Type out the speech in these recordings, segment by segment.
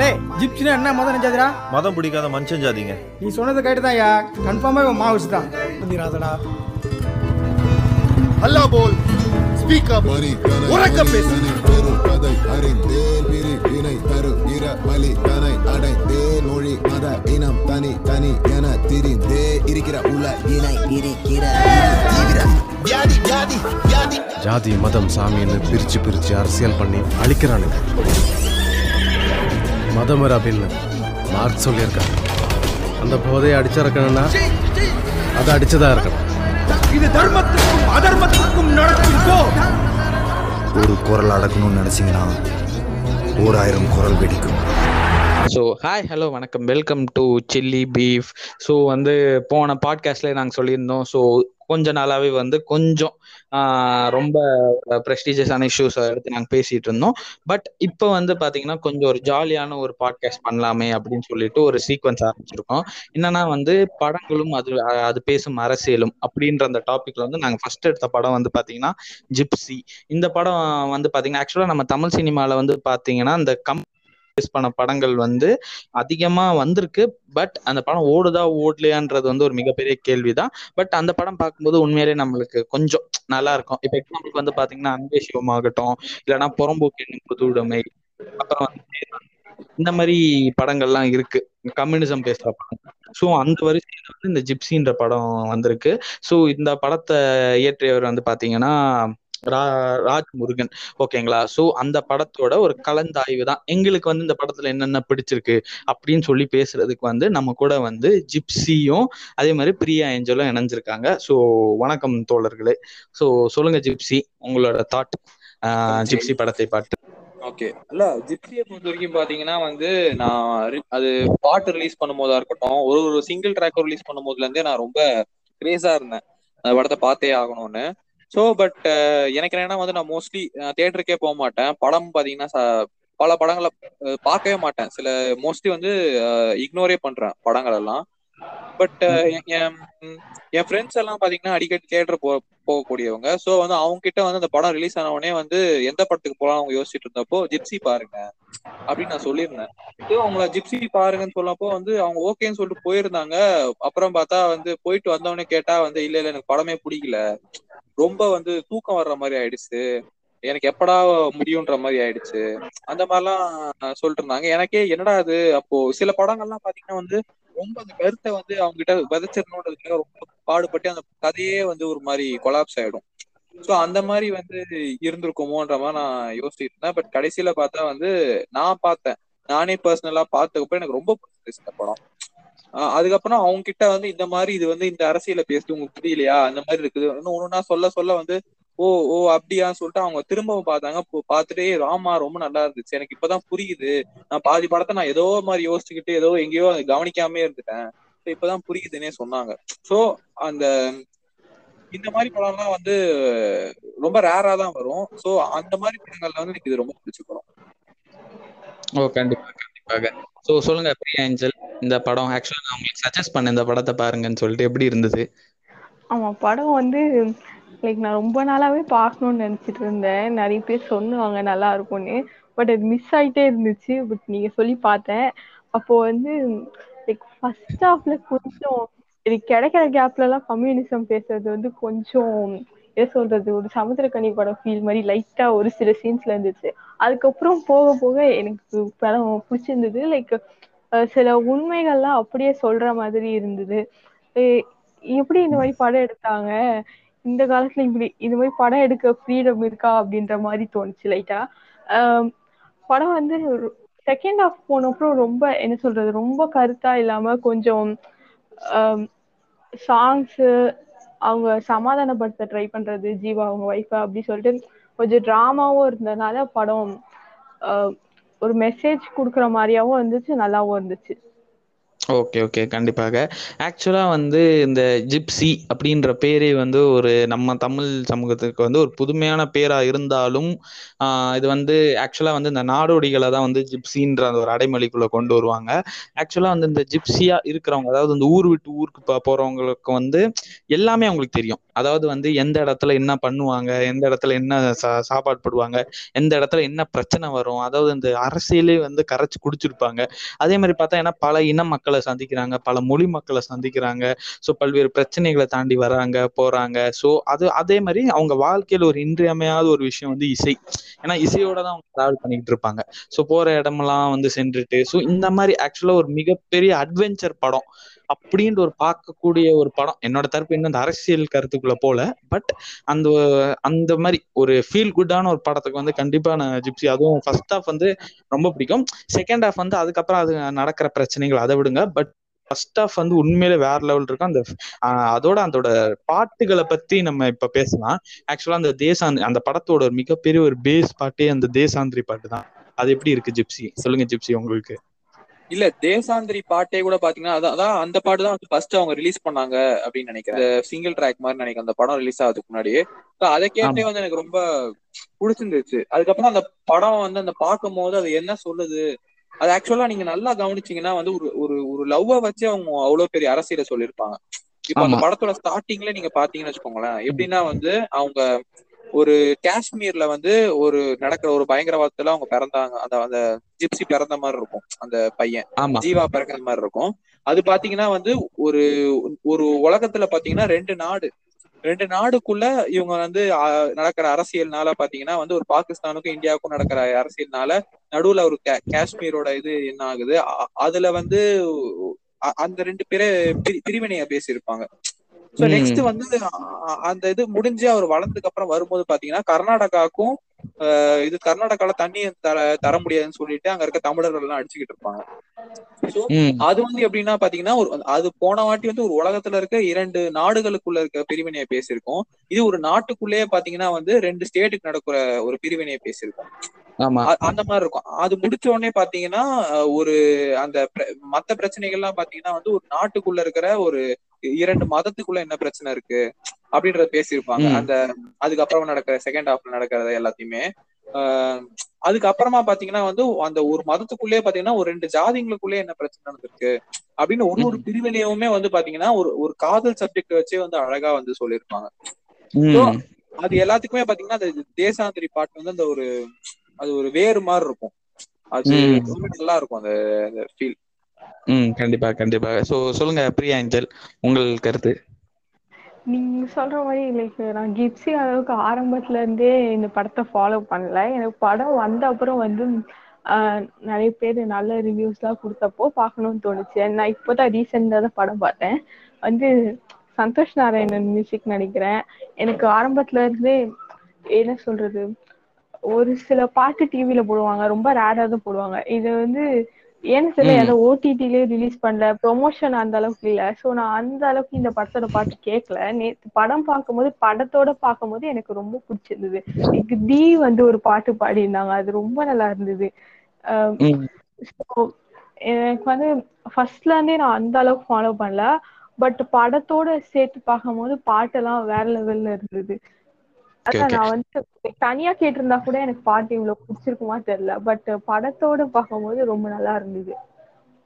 லே ஜிப்சினா என்ன மதம் நினைச்சாதுடா? மதம் பிடிக்காத மனுஷன் ஜாதிங்க. நீ சொன்னது கேட்டு தான் யா கன்ஃபார்மாக இவன் மாவுஸ் தான் புரியாதடா அல்லா போல் ஸ்பீக் அப் உறக்க பேசு. பெருப்பதை அறிந்தேன் பிரி வினை தரு பிற பலி தனை அடைந்தேன். மொழி மத இனம் தனி தனி என திரிந்தே இருக்கிற உல இணை இருக்கிற வியாதி வியாதி வியாதி. ஜாதி மதம் சாமின்னு பிரிச்சு பிரிச்சு அரசியல் பண்ணி அழிக்கிறானுங்க. மதமர் அப்படின்னு மார்க் சொல்லியிருக்காங்க அந்த போதையை அடிச்சிறக்கணும்னா அதை அடிச்சுதான் இருக்கணும். இது தர்மத்துக்கும் அதர்மத்துக்கும் நடக்கும் போ. ஒரு குரல் அடக்கணும்னு நினைச்சீங்கன்னா ஓராயிரம் குரல் வெடிக்கும். ஸோ ஹாய் ஹலோ வணக்கம். Welcome to chilli beef so வந்து போன பாட்காஸ்ட்லேயே நாங்கள் சொல்லியிருந்தோம். ஸோ கொஞ்ச நாளாவே வந்து கொஞ்சம் ரொம்ப ப்ரெஸ்டீஜியஸான இஷ்யூஸ் எடுத்து நாங்கள் பேசிட்டு இருந்தோம். பட் இப்போ வந்து பார்த்தீங்கன்னா கொஞ்சம் ஒரு ஜாலியான ஒரு பாட்காஸ்ட் பண்ணலாமே அப்படின்னு சொல்லிட்டு ஒரு சீக்வன்ஸ் ஆரம்பிச்சிருக்கோம். என்னன்னா வந்து படங்களும் அது அது பேசும் அரசியலும் அப்படின்ற அந்த டாபிக்ல வந்து நாங்கள் ஃபர்ஸ்ட் எடுத்த படம் வந்து பார்த்தீங்கன்னா ஜிப்சி இந்த படம் வந்து பார்த்தீங்கன்னா ஆக்சுவலாக நம்ம தமிழ் சினிமாவில் வந்து பார்த்தீங்கன்னா அந்த கம் ரிலீஸ் பண்ண படங்கள் வந்து அதிகமா வந்திருக்கு. பட் அந்த படம் ஓடுதா ஓடலையான்றது வந்து ஒரு மிகப்பெரிய கேள்விதான். பட் அந்த படம் பார்க்கும்போது உண்மையிலே நம்மளுக்கு கொஞ்சம் நல்லா இருக்கும். இப்ப எக்ஸாம்பிளுக்கு வந்து பாத்தீங்கன்னா அன்பே சிவம் ஆகட்டும் இல்லைன்னா புறம்போக்கு புது உடைமை அப்புறம் வந்து இந்த மாதிரி படங்கள்லாம் இருக்கு. கம்யூனிசம் பேசுற படம். ஸோ அந்த வரிசையில வந்து இந்த ஜிப்சின்ற படம் வந்திருக்கு. ஸோ இந்த படத்தை இயற்றியவர் வந்து பாத்தீங்கன்னா ராஜ் முருகன் ஓகேங்களா? சோ அந்த படத்தோட ஒரு கலந்தாய்வு தான். எங்களுக்கு வந்து இந்த படத்துல என்னென்ன பிடிச்சிருக்கு அப்படின்னு சொல்லி பேசுறதுக்கு வந்து நம்ம கூட வந்து ஜிப்சியும் அதே மாதிரி பிரியா ஏஞ்சலும் இணைஞ்சிருக்காங்க. சோ வணக்கம் தோழர்களே. சோ சொல்லுங்க ஜிப்சி உங்களோட தாட் ஜிப்சி படத்தை பாட்டு ஓகே. இல்ல ஜிப்சியை பொறுத்த வரைக்கும் பாத்தீங்கன்னா வந்து நான் அது பாட்டு ரிலீஸ் பண்ணும்போதா இருக்கட்டும் ஒரு ஒரு சிங்கிள் ட்ராக் ரிலீஸ் பண்ணும் போதுல இருந்தே நான் ரொம்ப கிரேஸா இருந்தேன். அந்த படத்தை பார்த்தே ஆகணும்னு. ஸோ பட் எனக்கு என்னன்னா வந்து நான் மோஸ்ட்லி தியேட்டருக்கே போக மாட்டேன். படம் பாத்தீங்கன்னா ச- பல படங்களை பார்க்கவே மாட்டேன். சில மோஸ்ட்லி வந்து இக்னோரே பண்றேன் படங்கள் எல்லாம் பட் என் ஃப்ரெண்ட்ஸ் எல்லாம் பாத்தீங்கன்னா அடிக்கடி தியேட்டர் போ போகக்கூடியவங்க. ஸோ வந்து அவங்க கிட்ட வந்து அந்த படம் ரிலீஸ் ஆன உடனே வந்து எந்த படத்துக்கு போலாம் அவங்க யோசிச்சுட்டு இருந்தப்போ ஜிப்சி பாருங்க. அப்படின்னு நான் சொல்லியிருந்தேன். ஸோ அவங்கள ஜிப்சி பாருங்கன்னு சொல்லப்போ வந்து அவங்க ஓகேன்னு சொல்லிட்டு போயிருந்தாங்க. அப்புறம் பார்த்தா வந்து போயிட்டு வந்தவொடனே கேட்டா வந்து இல்ல இல்ல எனக்கு படமே பிடிக்கல. ரொம்ப வந்து தூக்கம் வர்ற மாதிரி ஆயிடுச்சு. எனக்கு எப்படா முடியுன்ற மாதிரி ஆயிடுச்சு. அந்த மாதிரிலாம் சொல்லிட்டு இருந்தாங்க. எனக்கே என்னடா அது அப்போ சில படங்கள்லாம் பாத்தீங்கன்னா வந்து ரொம்ப அந்த கருத்தை வந்து அவங்க கிட்ட விதைச்சிடணுன்றதுக்காக ரொம்ப பாடுபட்டு அந்த கதையே வந்து ஒரு மாதிரி கொலாப்ஸ் ஆயிடும். ஸோ அந்த மாதிரி வந்து இருந்திருக்குமோன்ற மாதிரி நான் யோசிச்சுட்டு இருந்தேன். பட் கடைசியில பார்த்தா வந்து நான் பார்த்தேன். நானே பர்சனலா பார்த்ததுக்கப்புறம் எனக்கு ரொம்ப பிடிச்சிருச்சு இந்த படம். அதுக்கப்புறம் அவங்க கிட்ட வந்து இந்த மாதிரி இது வந்து இந்த அரசியல பேசிட்டு உங்களுக்கு புரியலையா? அந்த மாதிரி இருக்குது. இன்னும் ஒண்ணுனா சொல்ல சொல்ல வந்து ஓ ஓ அப்படியா சொல்லிட்டு அவங்க திரும்பவும் பார்த்தாங்க. பார்த்துட்டே ராமா ரொம்ப நல்லா இருந்துச்சு. எனக்கு இப்பதான் புரியுது. நான் பாதி படத்தை நான் ஏதோ மாதிரி யோசிச்சுக்கிட்டு ஏதோ எங்கேயோ அதை கவனிக்காம இருந்துட்டேன் இப்பதான் புரியுதுன்னே சொன்னாங்க. சோ அந்த இந்த மாதிரி படம்லாம் வந்து ரொம்ப ரேரா தான் வரும். சோ அந்த மாதிரி படங்கள்ல வந்து எனக்கு இது ரொம்ப பிடிச்ச படம். ஓ கண்டிப்பா. கண்டிப்பாக. ஸோ சொல்லுங்க பிரியா ஏஞ்சல். இந்த படம் ஆக்சுவலா நான் உங்களுக்கு சஜஸ்ட் பண்ணேன் இந்த படத்தை பாருங்கன்னு சொல்லிட்டு எப்படி இருந்தது? ஆமாம் படம் வந்து லைக் நான் ரொம்ப நாளாவே பார்க்கணும்னு நினைச்சிட்டு இருந்தேன். நிறைய பேர் சொன்னாங்க நல்லா இருக்கும்னு. பட் அது மிஸ் ஆயிட்டே இருந்துச்சு. பட் நீங்க சொல்லி பார்த்தேன். அப்போ வந்து லைக் ஃபர்ஸ்ட் ஹாஃப்ல கொஞ்சம் எனக்கு கிடைக்கிற கேப்ல எல்லாம் கம்யூனிசம் பேசுறது வந்து கொஞ்சம் என்ன சொல்றது ஒரு சமுத்திரக்கனி படம் ஃபீல் மாதிரி லைட்டா ஒரு சில சீன்ஸ்ல இருந்துச்சு. அதுக்கப்புறம் போக போக எனக்கு படம் பிடிச்சிருந்தது. லைக் சில உண்மைகள்லாம் அப்படியே சொல்ற மாதிரி இருந்தது. எப்படி இந்த மாதிரி படம் எடுத்தாங்க? இந்த காலத்துல இப்படி இந்த மாதிரி படம் எடுக்க ஃப்ரீடம் இருக்கா அப்படின்ற மாதிரி தோணுச்சு லைட்டா படம் வந்து செகண்ட் ஹாஃப் போனப்புறம் ரொம்ப என்ன சொல்றது ரொம்ப கருத்தா இல்லாம கொஞ்சம் சாங்ஸ் அவங்க சமாதானப்படுத்த ட்ரை பண்றது ஜீவா அவங்க ஒய்ஃபை அப்படி சொல்லிட்டு கொஞ்சம் டிராமாவும் இருந்ததுனால படம் ஒரு மெசேஜ் கொடுக்குற மாதிரியாவும் இருந்துச்சு நல்லாவும் இருந்துச்சு. Okay okay. கண்டிப்பாக. ஆக்சுவலா வந்து இந்த ஜிப்சி அப்படின்ற பேரே வந்து ஒரு நம்ம தமிழ் சமூகத்துக்கு வந்து ஒரு புதுமையான பேராக இருந்தாலும் இது வந்து ஆக்சுவலா வந்து இந்த நாடோடிகளை தான் வந்து ஜிப்சின்ற அந்த ஒரு அடைமொழிக்குள்ளே கொண்டு வருவாங்க. ஆக்சுவலா வந்து இந்த ஜிப்சியா இருக்கிறவங்க அதாவது இந்த ஊர் விட்டு ஊருக்கு போ- போறவங்களுக்கு வந்து எல்லாமே அவங்களுக்கு தெரியும். அதாவது வந்து எந்த இடத்துல என்ன பண்ணுவாங்க எந்த இடத்துல என்ன சா- சாப்பாடு போடுவாங்க எந்த இடத்துல என்ன பிரச்சனை வரும் அதாவது இந்த அரசியலே வந்து கரைச்சு குடிச்சிருப்பாங்க. அதே மாதிரி பார்த்தா ஏன்னா பல இன மக்களை சந்திக்கிறாங்க பல மொழி மக்களை சந்திக்கிறாங்க. ஸோ பல்வேறு பிரச்சனைகளை தாண்டி வராங்க போறாங்க. ஸோ அது அதே மாதிரி அவங்க வாழ்க்கையில ஒரு இன்றியமையாத ஒரு விஷயம் வந்து இசை. ஏன்னா இசையோட தான் அவங்க டிராவல் பண்ணிட்டு இருப்பாங்க. ஸோ போற இடமெல்லாம் வந்து சென்றுட்டு ஸோ இந்த மாதிரி ஆக்சுவலா ஒரு மிகப்பெரிய அட்வென்ச்சர் படம். அப்படின்ற ஒரு பார்க்கக்கூடிய ஒரு படம். என்னோட தரப்பு இன்னும் அந்த அரசியல் கருத்துக்குள்ள போல. பட் அந்த அந்த மாதிரி ஒரு ஃபீல் குட்டான ஒரு படத்துக்கு வந்து கண்டிப்பா நான் ஜிப்சி அதுவும் ஃபர்ஸ்ட் ஹாஃப் வந்து ரொம்ப பிடிக்கும். செகண்ட் ஹாஃப் வந்து அதுக்கப்புறம் அது நடக்கிற பிரச்சனைகள் அதை விடுங்க. பட் ஃபர்ஸ்ட் ஆஃப் வந்து உண்மையிலே வேற லெவல் இருக்கும். அந்த அதோட அதோட பாட்டுகளை பத்தி நம்ம இப்ப பேசலாம். ஆக்சுவலா அந்த தேசாந்திரி அந்த படத்தோட ஒரு மிகப்பெரிய ஒரு பேஸ் பாட்டே அந்த தேசாந்திரி பாட்டு தான் அது எப்படி இருக்கு ஜிப்சி சொல்லுங்க ஜிப்சி உங்களுக்கு. இல்ல தேசாந்திரி பாட்டே கூட பாத்தீங்கன்னா அதான் அந்த பாட்டு தான் வந்து ஃபர்ஸ்ட் அவங்க ரிலீஸ் பண்ணாங்க அப்படின்னு நினைக்கிறேன். சிங்கிள் ட்ராக் மாதிரி நினைக்கிறேன் அந்த படம் ரிலீஸ் ஆகிறதுக்கு முன்னாடி So அதை கேட்டே வந்து எனக்கு ரொம்ப பிடிச்சிருந்துச்சு. அதுக்கப்புறம் அந்த படம் வந்து அந்த பார்க்கும் போது அது என்ன சொல்லுது? அது ஆக்சுவலா நீங்க நல்லா கவனிச்சீங்கன்னா வந்து ஒரு ஒரு ஒரு லவ்வ வச்சு அவங்க அவ்வளவு பெரிய அரசியல சொல்லியிருப்பாங்க. இப்போ அந்த. படத்தோட ஸ்டார்டிங்ல நீங்க பாத்தீங்கன்னு வச்சுக்கோங்களேன். எப்படின்னா வந்து அவங்க ஒரு காஷ்மீர்ல வந்து ஒரு நடக்கிற ஒரு பயங்கரவாதத்துல அவங்க பிறந்தாங்க. அந்த அந்த ஜிப்சி பிறந்த மாதிரி இருக்கும் அந்த பையன். ஜீவா பிறக்கிற மாதிரி இருக்கும். அது பாத்தீங்கன்னா வந்து ஒரு ஒரு உலகத்துல பாத்தீங்கன்னா ரெண்டு நாடு. ரெண்டு நாடுக்குள்ள இவங்க வந்து நடக்கிற அரசியல்னால பாத்தீங்கன்னா வந்து ஒரு பாகிஸ்தானுக்கும் இந்தியாவுக்கும் நடக்கிற அரசியல்னால நடுவுல ஒரு கா- காஷ்மீரோட இது என்ன ஆகுது? அதுல வந்து அந்த ரெண்டு பிரி- பிரிவினைய பேசியிருப்பாங்க. சோ. நெக்ஸ்ட் வந்து அந்த இது முடிஞ்சு அவர் வளர்ந்ததுக்கு அப்புறம் வரும்போது பாத்தீங்கன்னா கர்நாடகாவுக்கும் அஹ், இது கர்நாடகால தண்ணி தர தர முடியாதுன்னு சொல்லிட்டு அங்க இருக்க தமிழர்கள் எல்லாம் அடிச்சுக்கிட்டு இருப்பாங்க. சோ அது வந்து எப்படின்னா பாத்தீங்கன்னா ஒரு அது போன வாட்டி வந்து ஒரு உலகத்துல இருக்க இரண்டு நாடுகளுக்குள்ள இருக்க பிரிவினையை பேசியிருக்கோம். இது ஒரு நாட்டுக்குள்ளேயே பாத்தீங்கன்னா வந்து ரெண்டு ஸ்டேட்டுக்கு நடக்கிற ஒரு பிரிவினையை பேசியிருக்கோம். அந்த மாதிரி இருக்கும். அது முடிச்ச உடனே பாத்தீங்கன்னா ஒரு அந்த மத்த பிரச்சனைகள்லாம் பாத்தீங்கன்னா வந்து ஒரு நாட்டுக்குள்ள இருக்கிற ஒரு இரண்டு மதத்துக்குள்ள என்ன பிரச்சனை இருக்கு அப்படின்றத பேசியிருப்பாங்க. அந்த அதுக்கப்புறம் நடக்கிற செகண்ட் ஹாஃப்ல நடக்கிறத எல்லாத்தையுமே. அதுக்கப்புறமா பாத்தீங்கன்னா வந்து அந்த ஒரு மதத்துக்குள்ளேயே பாத்தீங்கன்னா ஒரு ரெண்டு ஜாதிங்களுக்குள்ளே என்ன பிரச்சனை நடந்திருக்கு அப்படின்னு ஒரு ஒரு பிரிவினையுமே வந்து பாத்தீங்கன்னா ஒரு ஒரு காதல் சப்ஜெக்ட் வச்சே வந்து அழகா வந்து சொல்லியிருப்பாங்க. அது எல்லாத்துக்குமே பாத்தீங்கன்னா அந்த தேசாந்திரி பாட்டு வந்து அந்த ஒரு அது ஒரு வேறு மாதிரி இருக்கும். அது நல்லா இருக்கும் அந்த அந்த ஃபீல் ம் கண்டிப்பா கண்டிப்பா. சோ சொல்லுங்க பிரியா ஏஞ்சல் உங்கள் கருத்து. நீங்க சொல்ற மாதிரி லைக் நான் கிப்ஸி அளவுக்கு ஆரம்பத்துல இருந்தே இந்த படத்தை ஃபாலோ பண்ணல. எனக்கு படம் வந்த அப்புறம் வந்து ஆஹ், நிறைய பேர் நல்ல ரிவ்யூஸ்லாம் கொடுத்தப்போ பார்க்கணும்னு தோணுச்சு. நான் இப்போதான் ரீசெண்டாக தான் படம் பார்த்தேன். வந்து சந்தோஷ் நாராயணன் மியூசிக் நினைக்கிறேன் எனக்கு ஆரம்பத்துல இருந்தே என்ன சொல்றது ஒரு சில பாட்டு டிவில போடுவாங்க. ரொம்ப ரேரா தான் போடுவாங்க. இது வந்து ஏன்னு தெரியல ம். ஏதோ ஓடிடிலே ரிலீஸ் பண்ணல ப்ரொமோஷன் அந்த அளவுக்கு இல்ல. சோ நான் அந்த அளவுக்கு இந்த படத்தோட பாட்டு கேட்கல நேத்து படம் பார்க்கும்போது படத்தோட பார்க்கும்போது எனக்கு ரொம்ப பிடிச்சிருந்தது. தி வந்து ஒரு பாட்டு பாடியிருந்தாங்க. அது ரொம்ப நல்லா இருந்தது. எனக்கு வந்து ஃபர்ஸ்ட்ல இருந்தே நான் அந்த அளவுக்கு ஃபாலோ பண்ணல. பட் படத்தோட சேர்த்து பார்க்கும்போது பாட்டெல்லாம் வேற லெவல்ல இருந்தது. அதான். நான் வந்து தனியா கேட்டிருந்தா கூட எனக்கு பாட்டு இவ்வளவு பிடிச்சிருக்குமா தெரியல பட் படத்தோட பார்க்கும்போது ரொம்ப நல்லா இருந்தது.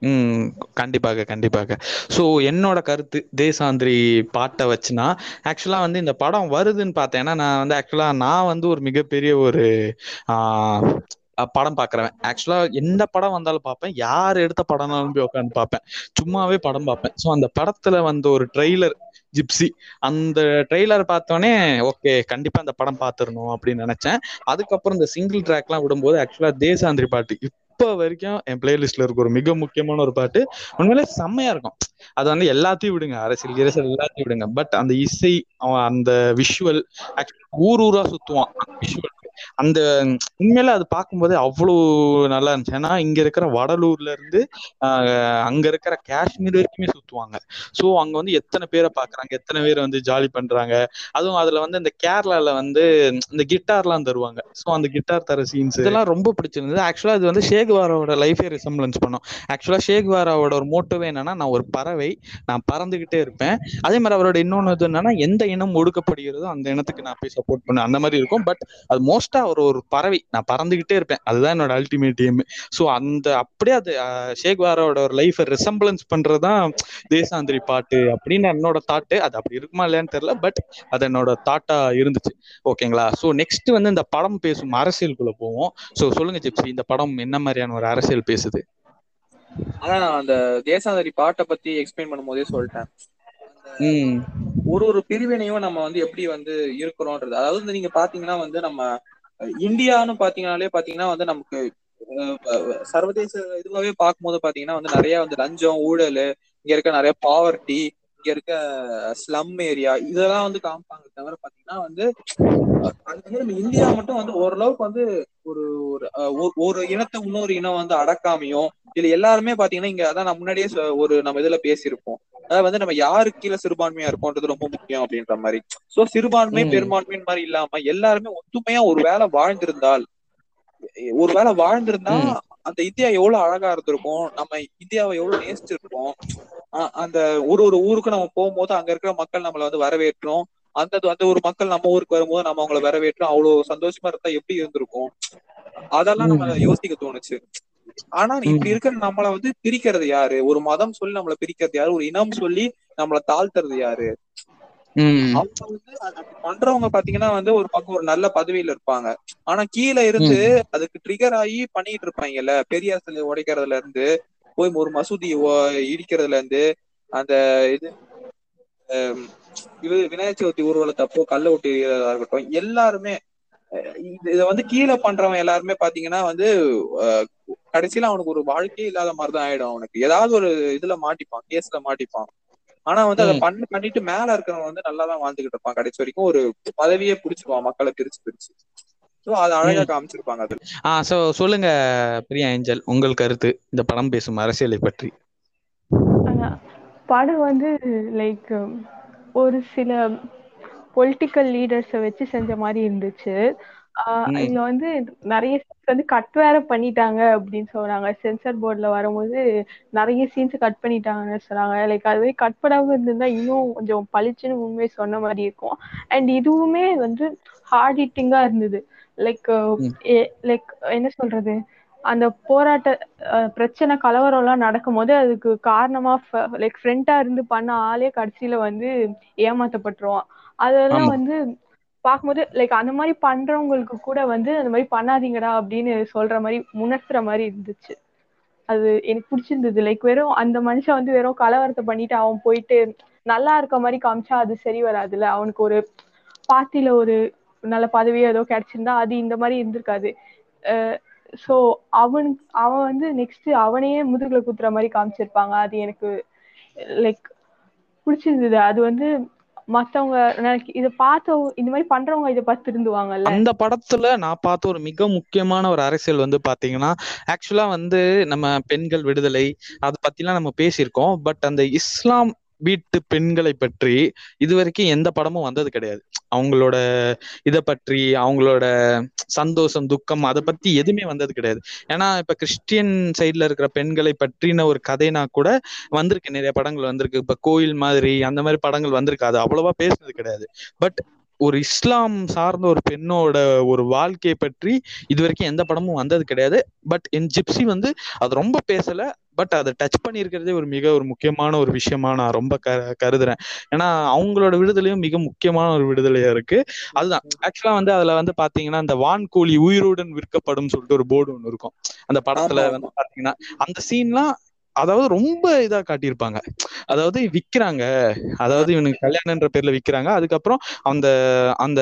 ம் கண்டிப்பாக கண்டிப்பாக. ஸோ என்னோட கருத்து தேசாந்திரி பாட்டை வச்சுனா ஆக்சுவலாக வந்து இந்த படம் வருதுன்னு பார்த்தேன்னா நான் வந்து ஆக்சுவலாக நான் வந்து ஒரு மிகப்பெரிய ஒரு படம் பார்க்குறவன். ஆக்சுவலாக எந்த படம் வந்தாலும் பார்ப்பேன். யார் எடுத்த படம்னாலும் போய் உட்காந்து பார்ப்பேன். சும்மாவே படம் பார்ப்பேன். ஸோ அந்த படத்துல வந்த ஒரு ட்ரெய்லர் ஜிப்சி. அந்த ட்ரெய்லர் பார்த்தோன்னே ஓகே கண்டிப்பா அந்த படம் பார்த்துடணும் அப்படின்னு நினைச்சேன். அதுக்கப்புறம் இந்த சிங்கிள் ட்ராக்லாம் விடும்போது ஆக்சுவலா தேசாந்திரி பாட்டு. இப்போ வரைக்கும் என் பிளேலிஸ்ட்ல இருக்க ஒரு மிக முக்கியமான ஒரு பாட்டு உண்மையிலே செம்மையா இருக்கும். அது வந்து எல்லாத்தையும் விடுங்க. அரசியல் இரசல் எல்லாத்தையும் விடுங்க. பட் அந்த இசை அவன் அந்த விஷுவல் ஊர் ஊரா சுத்துவான். விஷுவல் அந்த உண்மையில அது பார்க்கும்போது அவ்வளவு நல்லா இருந்துச்சு. ஏன்னா இங்க இருக்கிற வடலூர்ல இருந்து அங்க இருக்கிற காஷ்மீர் வரைக்குமே சுத்துவாங்க. சோ அங்க வந்து எத்தனை பேரை பாக்குறாங்க எத்தனை பேர் வந்து ஜாலி பண்றாங்க? அதுவும் அதுல வந்து இந்த கேரளால வந்து இந்த கிட்டார்லாம் தருவாங்க. சோ அந்த கிட்டார் தர சீன்ஸ் இதெல்லாம் ரொம்ப பிடிச்சிருந்தது. ஆக்சுவலா இது வந்து ஷேக்வாராவோட லைஃபே ரிசம்பிளன்ஸ் பண்ணும். ஆக்சுவலா ஷேக்வாராவோட ஒரு மோட்டோவே என்னன்னா நான் ஒரு பறவை நான் பறந்துகிட்டே இருப்பேன். அதே மாதிரி அவரோட இன்னொன்னு இது என்னன்னா எந்த இனம் ஒடுக்கப்படுகிறதோ அந்த இனத்துக்கு நான் போய் சப்போர்ட் பண்ணேன் அந்த மாதிரி இருக்கும். பட் அது மோஸ்ட் அவர் ஒரு பறவை. நான் பறந்துகிட்டே இருப்பேன். அதுதான் என்னோட அல்டிமேட் எய்ம் ஸோ அந்த அப்படியே அது ஷேக்வாரோட ஒரு லைஃபை ரிசம்பிளன்ஸ் பண்றதுதான் தேசாந்திரி பாட்டு அப்படின்னு என்னோட தாட்டு அது அப்படி இருக்குமா இல்லையான்னு தெரியல பட் அது என்னோட தாட்டா இருந்துச்சு. ஓகேங்களா ஸோ நெக்ஸ்ட் வந்து இந்த படம் பேசும் அரசியலுக்குள்ள போவோம். ஸோ சொல்லுங்க ஜிப்சி இந்த படம் என்ன மாதிரியான ஒரு அரசியல் பேசுது? அதான் நான் அந்த தேசாந்தரி பாட்டை பத்தி எக்ஸ்பிளைன் பண்ணும்போதே சொல்லிட்டேன். ஒரு ஒரு பிரிவினையும் நம்ம வந்து எப்படி வந்து இருக்கிறோன்றது. அதாவது வந்து நீங்க பாத்தீங்கன்னா வந்து நம்ம இந்தியான்னு பாத்தீங்கன்னாலே பாத்தீங்கன்னா வந்து நமக்கு சர்வதேச இதுவாவே பார்க்கும்போது பாத்தீங்கன்னா வந்து நிறைய வந்து லஞ்சம் ஊழல் இங்க இருக்க நிறைய பாவர்ட்டி இங்க இருக்க ஸ்லம் ஏரியா இதெல்லாம் வந்து காமிப்பாங்க தவிர பாத்தீங்கன்னா வந்து அது வந்து நம்ம இந்தியா மட்டும் வந்து ஓரளவுக்கு வந்து ஒரு ஒரு ஒரு- இனத்தை இன்னொரு இனம் வந்து அடக்காமையும் இதுல எல்லாருமே பாத்தீங்கன்னா இங்க அதான் நான் முன்னாடியே ஒரு நம்ம இதுல பேசியிருப்போம் அதாவது வந்து நம்ம யாருக்கு கீழே சிறுபான்மையா இருக்கோன்றது ரொம்ப முக்கியம் அப்படின்ற மாதிரி சோ சிறுபான்மை ம். பெரும்பான்மையின் மாதிரி இல்லாம எல்லாருமே ஒத்துமையா ஒரு வேளை வாழ்ந்திருந்தால் ஒரு வேளை வாழ்ந்திருந்தா. அந்த இந்தியா எவ்வளவு அழகா இருந்திருக்கும் நம்ம இந்தியாவை எவ்வளவு நேசிச்சிருப்போம் அ- அந்த ஒரு ஒரு ஊருக்கு நம்ம போகும்போது அங்க இருக்கிற மக்கள் நம்மள வந்து வரவேற்றோம் அந்த அந்த ஒரு மக்கள் நம்ம ஊருக்கு வரும்போது நம்ம அவங்கள வரவேற்றோம் அவ்வளவு சந்தோஷமா இருந்தா எப்படி இருந்திருக்கும்? அதெல்லாம் நம்ம யோசிக்க தோணுச்சு. ஆனா இப்படி இருக்கிற நம்மள வந்து பிரிக்கிறது யாரு? ஒரு மதம் சொல்லி நம்மள பிரிக்கிறது யாரு? ஒரு இனம் சொல்லி நம்மள தாழ்த்துறது யாரு? அவங்க வந்து பண்றவங்க பாத்தீங்கன்னா வந்து ஒரு பக்கம் ஒரு நல்ல பதவியில இருப்பாங்க. ஆனா கீழே இருந்து அதுக்கு ட்ரிகர் ஆகி பண்ணிட்டு இருப்பாங்கல்ல பெரியார் சிலை உடைக்கிறதுல இருந்து போய் ஒரு மசூதி இடிக்கிறதுல இருந்து அந்த இது இது விநாயகர் சதுர்த்தி ஊர்வலத்தை அப்போ கல்ல எறியறதா இருக்கட்டும் எல்லாருமே இது- இத வந்து கீழே பண்றவன் எல்லாருமே பாத்தீங்கன்னா வந்து கடைசியில அவனுக்கு ஒரு வாழ்க்கையே இல்லாத மாதிரிதான் ஆயிடும் அவனுக்கு. ஏதாவது ஒரு இதுல மாட்டிப்பான் கேஸ்ல மாட்டிப்பான். ஆனா வந்து அதை. பண்ணி பண்ணிட்டு மேல இருக்கிறவன் வந்து நல்லா தான் வாழ்ந்துகிட்டு இருப்பான். கடைசி வரைக்கும் ஒரு பதவியே பிடிச்சிருவான் மக்களை பிரிச்சு பிரிச்சு. சோ அது அழகா காமிச்சிருப்பாங்க அதுல. ஆ சோ சொல்லுங்க பிரியா ஏஞ்சல் உங்கள் கருத்து இந்த படம் பேசும் அரசியலை பற்றி. படம் வந்து லைக் ஒரு சில பொலிட்டிக்கல் லீடர்ஸை வச்சு செஞ்ச மாதிரி இருந்துச்சு. இதுல வந்து நிறைய scenes வந்து கட் வேற பண்ணிட்டாங்க அப்படின்னு சொன்னாங்க சென்சர் போர்ட்ல வரும்போது நிறைய சீன்ஸ் கட் பண்ணிட்டாங்கன்னு சொன்னாங்க லைக் அதுவே கட் பண்ணாம இருந்திருந்தா இன்னும் கொஞ்சம் பளிச்சுன்னு உண்மை சொன்ன மாதிரி இருக்கும். அண்ட் இதுவுமே வந்து ஹார்ட் ஹிட்டிங்கா இருந்தது. லைக் லைக் என்ன சொல்றது? அந்த போராட்ட பிரச்சனை கலவரம் எல்லாம் நடக்கும்போது அதுக்கு காரணமா லைக் ஃப்ரெண்டா இருந்து பண்ண ஆளே கடைசியில வந்து ஏமாத்தப்பட்டுருவான். அதெல்லாம். வந்து பார்க்கும்போது லைக் அந்த மாதிரி பண்றவங்களுக்கு கூட வந்து அந்த மாதிரி பண்ணாதீங்கடா அப்படின்னு சொல்ற மாதிரி உணர்த்துற மாதிரி இருந்துச்சு. அது எனக்கு பிடிச்சிருந்தது. லைக் வெறும் அந்த மனுஷன் வந்து வெறும் கலவரத்தை பண்ணிட்டு அவன் போயிட்டு நல்லா இருக்க மாதிரி காமிச்சா அது சரி வராதுல்ல. அவனுக்கு ஒரு பார்ட்டியில ஒரு நல்ல பதவியோ ஏதோ கிடைச்சிருந்தா அது இந்த மாதிரி இருந்திருக்காது. ஸோ அவனுக்கு அவன் வந்து நெக்ஸ்ட் அவனையே முதுகுல குத்துற மாதிரி காமிச்சிருப்பாங்க. அது எனக்கு லைக் பிடிச்சிருந்தது. அது வந்து மத்தவங்க இத இதை பார்த்த இந்த மாதிரி பண்றவங்க இத பார்த்து திருந்துவாங்கல்ல. அந்த படத்துல நான் பார்த்த ஒரு மிக முக்கியமான ஒரு அரசியல் வந்து பாத்தீங்கன்னா ஆக்சுவலா வந்து நம்ம பெண்கள் விடுதலை அதை பத்திலாம் நம்ம பேசியிருக்கோம். பட் அந்த இஸ்லாம் வீட்டு பெண்களை பற்றி இது வரைக்கும் எந்த படமும் வந்தது கிடையாது. அவங்களோட இதை பற்றி அவங்களோட சந்தோஷம் துக்கம் அதை பத்தி எதுவுமே வந்தது கிடையாது. ஏன்னா இப்ப கிறிஸ்டியன் சைட்ல இருக்கிற பெண்களை பற்றின ஒரு கதைனா கூட வந்திருக்கு. நிறைய படங்கள் வந்திருக்கு. இப்ப கோயில் மாதிரி அந்த மாதிரி படங்கள் வந்திருக்கு. அது அவ்வளவா பேசுனது கிடையாது. பட் ஒரு இஸ்லாம் சார்ந்த ஒரு பெண்ணோட ஒரு வாழ்க்கையை பற்றி இது வரைக்கும் எந்த படமும் வந்தது கிடையாது. பட் என் ஜிப்சி வந்து அது ரொம்ப பேசல. பட் அதை டச் பண்ணியிருக்கிறதே ஒரு மிக ஒரு முக்கியமான ஒரு விஷயமா நான் ரொம்ப க கருதுறேன். ஏன்னா அவங்களோட விடுதலையும் மிக முக்கியமான ஒரு விடுதலையா இருக்கு. அதுதான். ஆக்சுவலா வந்து அதுல வந்து பாத்தீங்கன்னா இந்த வான்கோழி உயிருடன் விற்கப்படும் சொல்லிட்டு ஒரு போர்டு ஒன்று இருக்கும். அந்த படத்துல வந்து பாத்தீங்கன்னா அந்த சீன்லாம் அதாவது ரொம்ப இதா காட்டியிருப்பாங்க. அதாவது விக்கிறாங்க. அதாவது இவனுக்கு கல்யாணன்ற பேர்ல விக்கிறாங்க. அதுக்கப்புறம் அந்த அந்த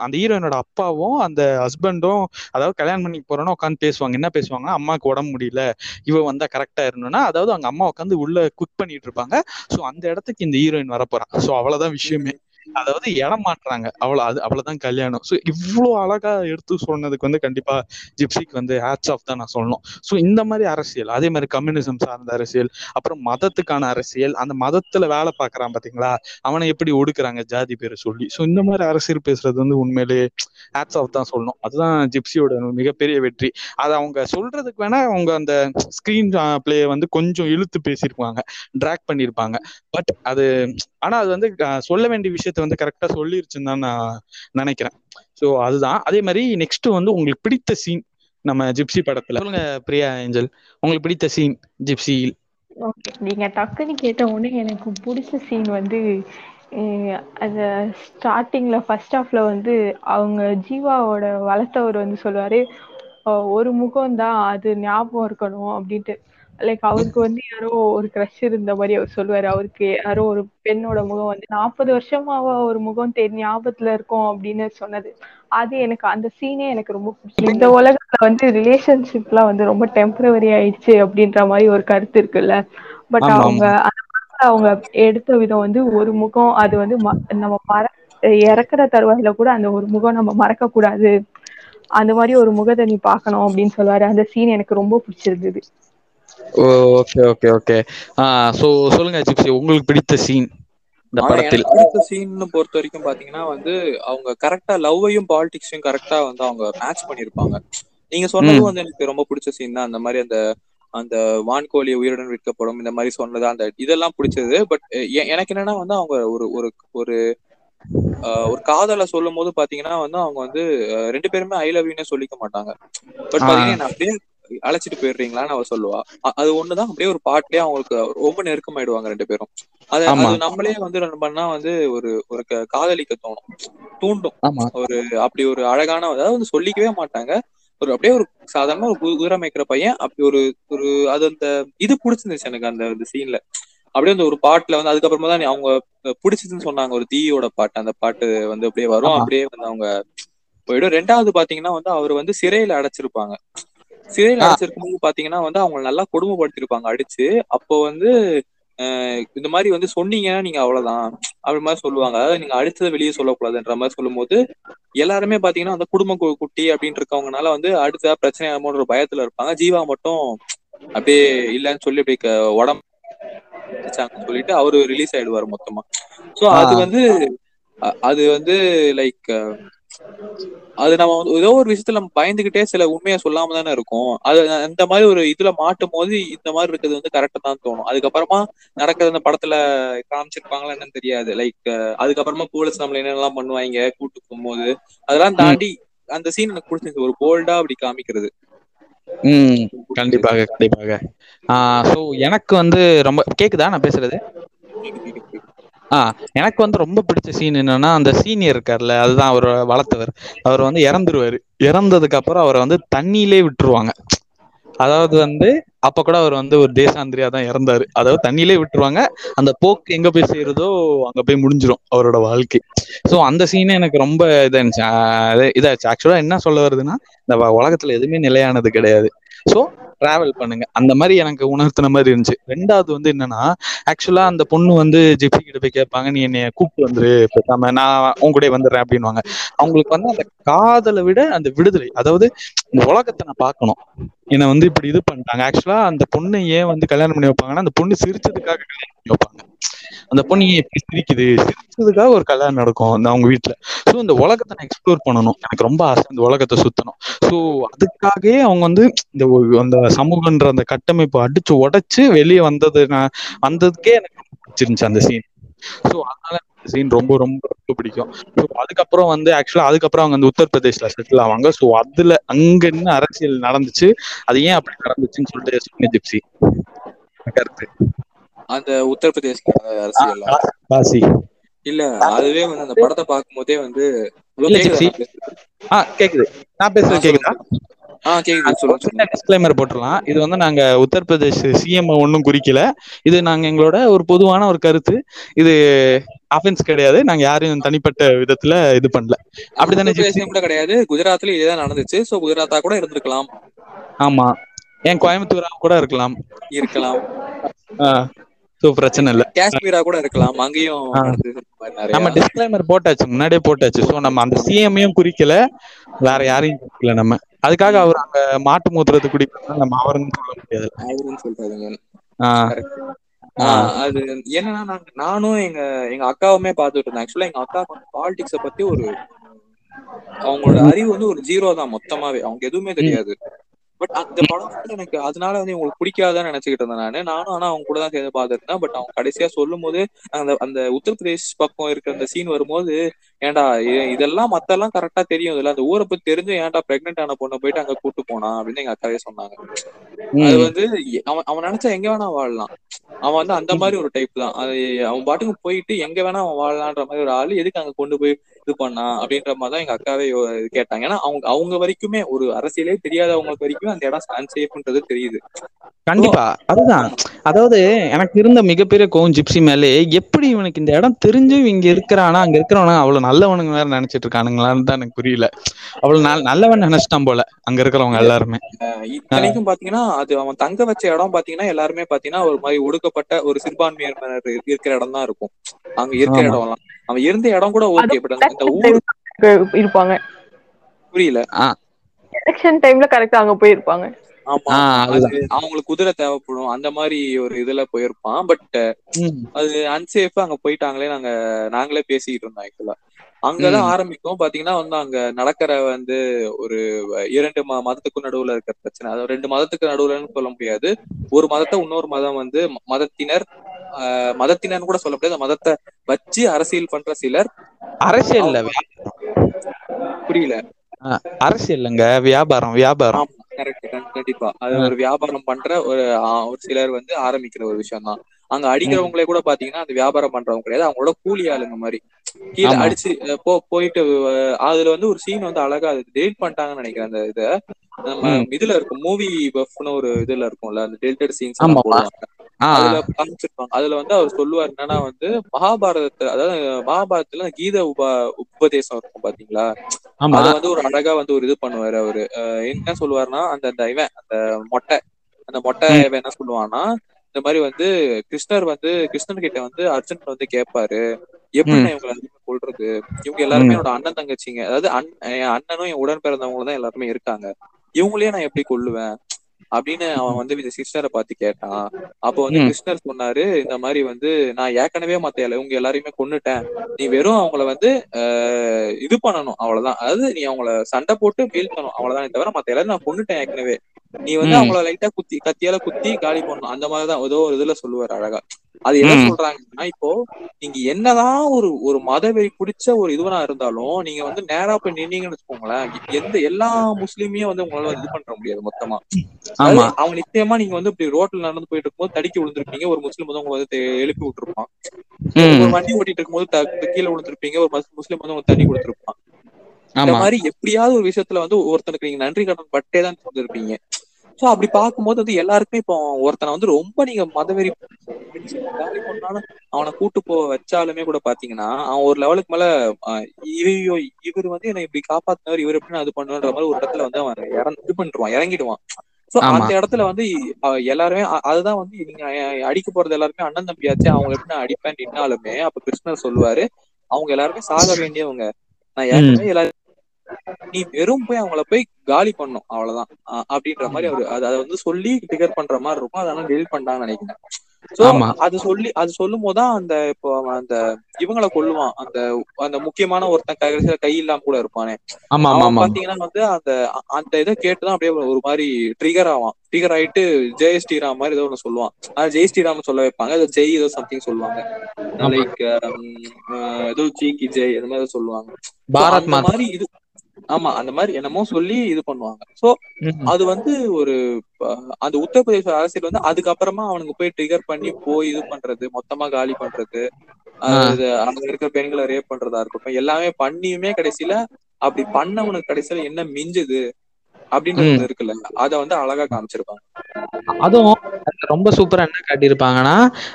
அந்த ஹீரோயினோட அப்பாவும் அந்த ஹஸ்பண்டும் அதாவது கல்யாணம் பண்ணி போறோம்னா உட்காந்து பேசுவாங்க. என்ன பேசுவாங்க அம்மாவுக்கு உடம்பு முடியல. இவ வந்தா கரெக்டா இருந்தோம்னா அதாவது அவங்க அம்மா உட்காந்து உள்ள குக் பண்ணிட்டு இருப்பாங்க. சோ அந்த இடத்துக்கு இந்த ஹீரோயின் வரப்போறான் சோ அவ்வளவுதான் விஷயமே. அதாவது இடம் மாட்டுறாங்க. அவ்வளவு அது அவ்வளவுதான் கல்யாணம். ஸோ இவ்வளவு அழகா எடுத்து சொன்னதுக்கு வந்து கண்டிப்பா ஜிப்சிக்கு வந்து ஹேட்ஸ் ஆஃப் தான் நான் சொல்லணும். ஸோ இந்த மாதிரி அரசியல் அதே மாதிரி கம்யூனிசம் சார்ந்த அரசியல் அப்புறம் மதத்துக்கான அரசியல் அந்த மதத்துல வேலை பார்க்கறான் பாத்தீங்களா? அவனை எப்படி ஒடுக்குறாங்க? ஜாதி பேரை சொல்லி. ஸோ இந்த மாதிரி அரசியல் பேசுறது வந்து உண்மையிலேயே ஹேட்ஸ் ஆஃப் தான் சொல்லணும். அதுதான் ஜிப்சியோட மிகப்பெரிய வெற்றி. அது அவங்க சொல்றதுக்கு வேணா அவங்க அந்த ஸ்கிரீன் பிளே வந்து கொஞ்சம் இழுத்து பேசியிருப்பாங்க. ட்ராக் பண்ணியிருப்பாங்க. பட் அது ஆனா அது வந்து சொல்ல வேண்டிய விஷயம் விஷயத்த வந்து கரெக்டா சொல்லிருச்சுன்னு தான் நான் நினைக்கிறேன். ஸோ அதுதான். அதே மாதிரி நெக்ஸ்ட் வந்து உங்களுக்கு பிடித்த சீன் நம்ம ஜிப்சி படத்துல. சொல்லுங்க பிரியா ஏஞ்சல். உங்களுக்கு பிடித்த சீன் ஜிப்சியில் ஓகே நீங்க டக்குன்னு கேட்ட உடனே எனக்கு பிடிச்ச சீன் வந்து அந்த ஸ்டார்டிங்ல ஃபர்ஸ்ட் ஹாஃப்ல வந்து அவங்க ஜீவாவோட வளர்த்தவர் வந்து சொல்லுவாரு ஒரு முகம் தான் அது ஞாபகம் இருக்கணும் அப்படின்ட்டு. லைக் அவருக்கு வந்து யாரோ ஒரு க்ரஷ் இருந்த மாதிரி அவர் சொல்லுவாரு. அவருக்கு யாரோ ஒரு பெண்ணோட முகம் வந்து நாற்பது வருஷமாவா ஒரு முகம் தெரி ஞாபகத்துல இருக்கும் அப்படின்னு சொன்னது. அது எனக்கு அந்த சீனே எனக்கு ரொம்ப பிடிச்சது இந்த உலகத்துல வந்து ரிலேஷன்ஷிப்லாம் வந்து ரொம்ப டெம்பரவரி ஆயிடுச்சு அப்படின்ற மாதிரி ஒரு கருத்து இருக்குல்ல. பட் அவங்க அந்த அவங்க எடுத்த விதம் வந்து ஒரு முகம் அது வந்து நம்ம மற இறக்குற தருவாயில கூட அந்த ஒரு முகம் நம்ம மறக்க கூடாது அந்த மாதிரி ஒரு முகத்தை நீ பார்க்கணும் அப்படின்னு சொல்லுவாரு. அந்த சீன் எனக்கு ரொம்ப பிடிச்சிருந்தது. ஓகே ஓகே ஓகே ஸோ சொல்லுங்க ஜிப்சி உங்களுக்கு பிடித்த சீன் இந்த படத்தில். பிடிச்ச சீன்னு பொறுத்த வரைக்கும் பாத்தீங்கன்னா வந்து அவங்க கரெக்டா லவ்வையும் பாலிடிக்ஸையும் கரெக்டா வந்து அவங்க மேட்ச் பண்ணிருப்பாங்க நீங்க சொன்னதும் ம். வந்து எனக்கு ரொம்ப பிடிச்ச சீன் தான். அந்த மாதிரி அந்த அந்த வான்கோழி உயிருடன் விற்கப்படும் இந்த மாதிரி சொன்னது அந்த இதெல்லாம் பிடிச்சது. பட் எனக்கு என்னன்னா வந்து அவங்க ஒரு ஒரு ஒரு ஒரு காதலை சொல்லும் போது பாத்தீங்கன்னா வந்து அவங்க வந்து ரெண்டு பேருமே ஐ லவ் யூனே சொல்லிக்க மாட்டாங்க. பட். பாத்தீங்கன்னா அப்படியே அழைச்சிட்டு போயிடுறீங்களான்னு அவ சொல்லுவா. அது ஒண்ணுதான். அப்படியே ஒரு பாட்லயே அவங்களுக்கு ரொம்ப நெருக்கமாயிடுவாங்க ரெண்டு பேரும். அது நம்மளே வந்து ரன் பண்ணா வந்து ஒரு ஒரு காதலிக்க தோணும். தூண்டும். ஒரு அப்படி ஒரு அழகான அதாவது வந்து சொல்லிக்கவே மாட்டாங்க. ஒரு அப்படியே ஒரு சாதாரண ஒரு குதிரை மேய்க்கிற பையன் அப்படி ஒரு ஒரு அது அந்த இது பிடிச்சிருந்துச்சு எனக்கு அந்த சீன்ல அப்படியே அந்த ஒரு பாட்டுல வந்து அதுக்கப்புறமா தான் அவங்க பிடிச்சதுன்னு சொன்னாங்க. ஒரு தீயோட பாட்டு அந்த பாட்டு வந்து அப்படியே வரும். அப்படியே வந்து அவங்க போயிடும். ரெண்டாவது பாத்தீங்கன்னா வந்து அவர் வந்து சிறையில அடைச்சிருப்பாங்க. சிறையில ஆ. அடைச்சிருக்கும் போது பாத்தீங்கன்னா வந்து அவங்க நல்லா கொடுமைப்படுத்திருப்பாங்க அடிச்சு அப்போ வந்து இந்த மாதிரி வந்து சொன்னீங்கன்னா நீங்க அவ்வளவுதான் அப்படி மாதிரி சொல்லுவாங்க அதாவது நீங்க அடிச்சதை வெளியே சொல்லக்கூடாதுன்ற மாதிரி சொல்லும்போது எல்லாருமே பாத்தீங்கன்னா அந்த குடும்ப குட்டி அப்படின்னு இருக்கவங்கனால வந்து அடுத்த பிரச்சனை ஆகுமோன்ற பயத்துல இருப்பாங்க ஜீவா மட்டும் அப்படியே இல்லைன்னு சொல்லி அப்படியே உடம்பு சொல்லிட்டு அவரு ரிலீஸ் ஆயிடுவாரு மொத்தமா சோ அது. வந்து அது வந்து லைக் அது நம்ம வந்து ஏதோ ஒரு விஷயத்துல நம்ம பயந்துகிட்டே சில உண்மையை சொல்லாம தானே இருக்கும். அது அந்த மாதிரி ஒரு இதுல மாட்டும் போது இந்த மாதிரி இருக்கிறது வந்து கரெக்டா தான் தோணும். அதுக்கப்புறமா நடக்கிறது அந்த படத்துல காமிச்சிருப்பாங்களா என்னன்னு தெரியாது. லைக் அதுக்கப்புறமா போலீஸ் நம்மள என்னெல்லாம் பண்ணுவாங்க கூட்டு போகும்போது. அதெல்லாம் தாண்டி அந்த சீன் எனக்கு பிடிச்சிருந்துச்சு. ஒரு போல்டா அப்படி காமிக்கிறது. ம் கண்டிப்பாக கண்டிப்பாக. ஸோ எனக்கு வந்து ரொம்ப கேக்குதா நான் பேசுறது? ஆ எனக்கு வந்து ரொம்ப பிடிச்ச சீன் என்னன்னா அந்த சீனியர் இருக்கார்ல அதுதான் அவர் வளர்த்தவர். அவர் வந்து இறந்துருவாரு. இறந்ததுக்கு அப்புறம் அவரை வந்து தண்ணியிலே விட்டுருவாங்க. அதாவது வந்து அப்ப கூட அவர் வந்து ஒரு தேசாந்திரியா தான் இறந்தாரு. அதாவது தண்ணியிலே விட்டுருவாங்க. அந்த போக்கு எங்க போய் சேருதோ அங்க போய் முடிஞ்சிரும் அவரோட வாழ்க்கை. சோ அந்த சீனே எனக்கு ரொம்ப இதாச்சு இதாச்சு ஆக்சுவலா என்ன சொல்ல வருதுன்னா இந்த வ- உலகத்துல எதுவுமே நிலையானது கிடையாது. சோ டிராவல் பண்ணுங்க. அந்த மாதிரி எனக்கு உணர்த்தின மாதிரி இருந்துச்சு. ரெண்டாவது வந்து என்னன்னா ஆக்சுவலா அந்த பொண்ணு வந்து ஜிப்சி கிட்ட போய் கேட்பாங்க நீ என்னைய கூப்பிட்டு வந்துரு பேசாம நான் உன் கூட வந்துடுறேன் அப்படின்னுவாங்க. அவங்களுக்கு வந்து அந்த காதலை விட அந்த விடுதலை அதாவது இந்த உலகத்தை நான் பார்க்கணும். என்னை வந்து இப்படி இது பண்ணிட்டாங்க. ஆக்சுவலா அந்த பொண்ணை ஏன் வந்து கல்யாணம் பண்ணி வைப்பாங்கன்னா அந்த பொண்ணு சிரிச்சதுக்காக கல்யாணம் பண்ணி வைப்பாங்க. அந்த பொண்ணு ஏன் சிரிக்குது? சிரிச்சதுக்காக ஒரு கல்யாணம் நடக்கும் அந்த அவங்க வீட்டுல ஸோ இந்த உலகத்தை நான் எக்ஸ்ப்ளோர் பண்ணணும். எனக்கு ரொம்ப ஆசை இந்த உலகத்தை சுத்தணும். ஸோ அதுக்காகவே அவங்க வந்து இந்த அந்த சமூகன்ற அந்த கட்டமைப்பு அடிச்சு உடைச்சு வெளியே வந்தது நான் வந்ததுக்கே எனக்கு ரொம்ப பிடிச்சிருந்துச்சு அந்த சீன் ஸோ அதனால சீன் ரொம்ப ரொம்ப ரொம்ப பிடிக்கும். ஸோ அதுக்கப்புறம் வந்து ஆக்சுவலா அதுக்கப்புறம் அவங்க வந்து உத்தரப்பிரதேஷ்ல செட்டில் ஆவாங்க. ஸோ அதுல அங்க என்ன அரசியல் நடந்துச்சு? அது ஏன் அப்படி நடந்துச்சுன்னு சொல்லிட்டு சொன்ன ஜிப்சி. கருத்து. அந்த உத்தரப்பிரதேஷ் அரசியல் காசி இல்ல அதுவே வந்து அந்த படத்தை பார்க்கும் போதே வந்து கேக்குதா? நான் பேசுறது? கேக்குது? டிஸ்க்ளைமர் போட்டுடலாம் இது வந்து நாங்க உத்தரப்பிரதேஷ் சிஎம் ஒன்றும் குறிக்கல. இது நாங்க எங்களோட ஒரு பொதுவான ஒரு கருத்து. இது அஃபென்ஸ் கிடையாது. நாங்க யாரையும் தனிப்பட்ட விதத்துல இது பண்ணல. உத்தரப்பிரதேசம் கூட கிடையாது. குஜராத்ல இதேதான் நடந்துச்சு. சோ குஜராத்தா கூட இருந்திருக்கலாம். ஆமா. ஏன் கோயம்புத்தூரா கூட இருக்கலாம். இருக்கலாம். ஆ. சோ பிரச்சனை இல்ல. காஷ்மீரா கூட இருக்கலாம். அங்கேயும் நம்ம டிஸ்க்ளைமர் போட்டாச்சு. முன்னாடியே போட்டாச்சு. சோ நம்ம அந்த சிஎம்ஐயும் குறிக்கல. வேற யாரையும் குறிக்கல நம்ம. அதுக்காக அவர் அங்க மாட்டு மூத்திரத்தை குடிக்கிறதுனால நம்ம அவருன்னு சொல்ல முடியாது அவருன்னு சொல்றாங்க அது என்னன்னா நாங்க நானும் எங்க எங்க அக்காவுமே பாத்துட்டு இருந்தேன். ஆக்சுவலா எங்க அக்காவுக்கு வந்து பாலிடிக்ஸ பத்தி ஒரு அவங்களோட அறிவு வந்து ஒரு ஜீரோ தான் மொத்தமாவே. அவங்க எதுவுமே தெரியாது. பட் அந்த படம் வந்து எனக்கு அதனால வந்து உங்களுக்கு பிடிக்காதான்னு நினைச்சுக்கிட்டு இருந்தேன் நானு. நானும் ஆனா அவங்க கூட தான் சேர்ந்து பார்த்துருந்தேன். பட் அவங்க கடைசியா சொல்லும் போது அந்த அந்த உத்தரப்பிரதேஷ் பக்கம் இருக்கிற அந்த சீன் வரும்போது ஏன்டா இதெல்லாம் மத்தெல்லாம் கரெக்டா தெரியும் இதுல அந்த ஊரை பத்தி தெரிஞ்சு ஏன்டா பிரெக்னென்ட் ஆன பொண்ணை போயிட்டு அங்க கூட்டு போனா அப்படின்னு எங்க அக்காவே சொன்னாங்க. அது வந்து அவன் அவன் நினைச்சா எங்க வேணா வாழலாம். அவன் வந்து அந்த மாதிரி ஒரு டைப் தான். அது அவன் பாட்டுக்கு போயிட்டு எங்க வேணா அவன் வாழலான்ற மாதிரி ஒரு ஆளு எதுக்கு அங்க கொண்டு போய் இது பண்ணா அப்படின்ற மாதிரி தான் எங்க அக்காவே கேட்டாங்க. ஏன்னா அவங்க அவங்க வரைக்குமே ஒரு அரசியலே தெரியாதவங்களுக்கு வரைக்கும் அந்த இடம் அன்சேஃப்ன்றது தெரியுது. கண்டிப்பா. அதுதான். அதாவது எனக்கு இருந்த மிகப்பெரிய கோவம் ஜிப்சி மேலே எப்படி இவனுக்கு இந்த இடம் தெரிஞ்சு இங்க இருக்கிறானா அங்க இருக்கிறவனா அவ்வளவு நல்லவனுங்க வேற நினைச்சிட்டு இருக்கானுங்களான்னு தான் எனக்கு புரியல. அவ்வளவு நல்- நல்லவன் நினைச்சிட்டான் போல அங்க இருக்கிறவங்க எல்லாருமே. இத்தனைக்கும் பாத்தீங்கன்னா அது அவன் தங்க வச்ச இடம் பாத்தீங்கன்னா எல்லாருமே பாத்தீங்கன்னா ஒரு மாதிரி ஒடுக்கப்பட்ட ஒரு சிறுபான்மையினர் இருக்கிற இடம் தான் இருக்கும். அங்க இருக்கிற ஆமா. இடம்லாம். அவன் இருந்த இடம் கூட ஓகே பட் அந்த ஊர் இருப்பாங்க. புரியல. எலெக்ஷன் டைம்ல கரெக்டா அங்க போயிருப்பாங்க. அவங்களுக்கு குதிரை தேவைப்படும் அந்த மாதிரி ஒரு இதுல போயிருப்பான் பட் அது அன்சேஃபா அங்க போயிட்டாங்களே நாங்க நாங்களே பேசிக்கிட்டு இருந்தோம் ஆக்சுவலா அங்கதான். ஆரம்பிக்கும். பாத்தீங்கன்னா வந்து அங்க நடக்கிற வந்து ஒரு இரண்டு மதத்துக்கும் நடுவுல இருக்கிற பிரச்சனை. அதாவது ரெண்டு மதத்துக்கு நடுவுலன்னு சொல்ல முடியாது. ஒரு மதத்தை இன்னொரு மதம் வந்து மதத்தினர் மதத்தினர்னு கூட சொல்ல முடியாது. மதத்தை வச்சு அரசியல் பண்ற சிலர் அரசியல்ல புரியல. வி- அரசியல்ங்க வியாபாரம் வியாபாரம். கரெக்ட் கண்டிப்பா. அது ஒரு வியாபாரம் பண்ற ஒரு ஒரு சிலர் வந்து ஆரம்பிக்கிற ஒரு விஷயம் தான் அங்க அடிக்கிறவங்களே கூட பாத்தீங்கன்னா அந்த வியாபாரம் பண்றவங்க கிடையாது. அவங்களோட கூலி ஆளுங்க மாதிரி. கீழே. அடிச்சு போ போயிட்டு அதுல வந்து ஒரு சீன் வந்து அழகா அது டெலிட் பண்ணிட்டாங்கன்னு நினைக்கிறேன் அந்த இத. நம்ம. இதுல இருக்கும் மூவி பஃப்னு ஒரு இதுல இருக்கும்ல அந்த டெலிட்டட் சீன்ஸ் அதுல காமிச்சிருப்பாங்க. அதுல வந்து அவர் சொல்லுவார் என்னன்னா வந்து மகாபாரதத்துல அதாவது மகாபாரதத்துல கீத உப உபதேசம் இருக்கும் பாத்தீங்களா? அத வந்து ஒரு அழகா வந்து ஒரு இது பண்ணுவாரு அவரு. என்ன சொல்லுவாருன்னா அந்த இவன் அந்த மொட்டை அந்த மொட்டை. இவன் என்ன சொல்லுவான்னா இந்த மாதிரி வந்து கிருஷ்ணர் வந்து கிருஷ்ணன் கிட்ட வந்து அர்ஜுன் வந்து கேட்பாரு எப்படி. நான் இவங்களை கொள்றது இவங்க எல்லாருமே. என்னோட அண்ணன் தங்கச்சிங்க. அதாவது அண்ணனும் என் உடன் பிறந்தவங்க தான் எல்லாருமே இருக்காங்க. இவங்களையே நான் எப்படி கொல்லுவேன்? அப்படின்னு அவன் வந்து இந்த கிருஷ்ணரை பார்த்து கேட்டான். அப்போ வந்து. கிருஷ்ணர் சொன்னாரு இந்த மாதிரி வந்து நான் ஏற்கனவே மத்த இவங்க எல்லாரையுமே கொன்னுட்டேன். நீ வெறும் அவங்கள வந்து இது பண்ணணும் அவ்வளவுதான். அதாவது நீ அவங்கள சண்டை போட்டு வீழ்த்தணும் அவ்வளவுதானே தவிர மத்த எல்லாரும் நான் கொன்னுட்டேன் ஏற்கனவே. நீ வந்து. அவங்கள லைட்டா குத்தி கத்தியால குத்தி காலி பண்ணணும். அந்த மாதிரிதான் ஏதோ ஒரு இதுல சொல்லுவாரு அழகா. அது என்ன. சொல்றாங்கன்னா இப்போ நீங்க என்னதான் ஒரு ஒரு மதவெறி பிடிச்ச ஒரு இதுவனா இருந்தாலும் நீங்க வந்து நேரா போய் நின்னீங்கன்னு வச்சுக்கோங்களேன் எந்த எல்லா முஸ்லீமையும் வந்து உங்களால இது பண்ற முடியாது மொத்தமா. அவங்க நிச்சயமா நீங்க வந்து இப்படி ரோட்ல நடந்து போயிட்டு இருக்கும்போது தடுக்கி விழுந்திருப்பீங்க ஒரு முஸ்லீம் வந்து உங்களை வந்து எழுப்பி விட்டுருப்பான். ஒரு வண்டி ஓட்டிட்டு இருக்கும்போது கீழே விழுந்திருப்பீங்க ஒரு மஸ்- முஸ்லீம் வந்து உங்களுக்கு தண்ணி கொடுத்திருப்பான். இந்த மாதிரி எப்படியாவது ஒரு விஷயத்துல வந்து ஒருத்தனுக்கு நீங்க நன்றி கடன் பட்டே தான் இருந்திருப்பீங்க சோ அப்படி பார்க்கும்போது வந்து எல்லாருக்குமே இப்போ ஒருத்தனை வந்து ரொம்ப நீங்க மதவெறி அவனை கூட்டு போ வச்சாலுமே கூட பாத்தீங்கன்னா அவன் ஒரு லெவலுக்கு மேல ஐயோ இவர் வந்து என்னை இப்படி காப்பாத்தினவர் இவர் எப்படி இது பண்ணுன்ற மாதிரி ஒரு இடத்துல வந்து அவன் இறந்து இது பண்ணிடுவான் இறங்கிடுவான். சோ. அந்த இடத்துல வந்து எல்லாருமே அதுதான் வந்து நீங்க அடிக்க போறது எல்லாருமே அண்ணன் தம்பியாச்சு அவங்க எப்படி நான் அடிப்பேன் நின்னாலுமே அப்ப கிருஷ்ணர் சொல்லுவாரு. அவங்க எல்லாருமே சாக வேண்டியவங்க. நான் ஏற்கனவே எல்லாரும் நீ வெறும் போய் அவங்கள போய் காலி பண்ணும் அவ்வளவுதான். அப்படின்ற மாதிரி அவரு அது வந்து சொல்லி டிகர் பண்ற மாதிரி இருக்கும். அதனால டெலிட் பண்ணிட்டாங்கன்னு நினைக்கிறேன். சோ. அது சொல்லி அது சொல்லும் போதுதான் அந்த இப்போ அந்த இவங்களை கொல்லுவான். அந்த அந்த முக்கியமான ஒருத்தன் கடைசியில கை இல்லாம கூட இருப்பானே. பாத்தீங்கன்னா வந்து அந்த அந்த இதை கேட்டுதான் அப்படியே ஒரு மாதிரி ட்ரிகர் ஆவான். ட்ரிகர் ஆயிட்டு ஜெய் ஸ்ரீராம் மாதிரி ஏதோ ஒண்ணு சொல்லுவான். ஆனா ஜெய் ஸ்ரீராம் சொல்ல வைப்பாங்க. அது ஜெய் ஏதோ சம்திங் சொல்லுவாங்க. லைக் ஏதோ ஜி கி ஜெய் அந்த மாதிரி ஏதோ சொல்லுவாங்க. பாரத் மாதிரி இது ஆமா அந்த மாதிரி என்னமோ சொல்லி இது பண்ணுவாங்க சோ. அது வந்து ஒரு அந்த உத்தரப்பிரதேச அரசியல் வந்து அதுக்கப்புறமா அவனுக்கு போய் ட்ரிகர் பண்ணி போய் இது பண்றது மொத்தமா காலி பண்றது அங்க இருக்கிற பெண்களை ரேப் பண்றதா இருக்கட்டும் எல்லாமே பண்ணியுமே கடைசியில அப்படி பண்ணவனுக்கு கடைசியில என்ன மிஞ்சுது அப்படின்றது. ஒண்ணு இருக்குல்ல அத வந்து அழகா காமிச்சிருப்பாங்க அதுவும் ரொம்ப சூப்பரா என்ன காட்டியிருப்பாங்கன்னா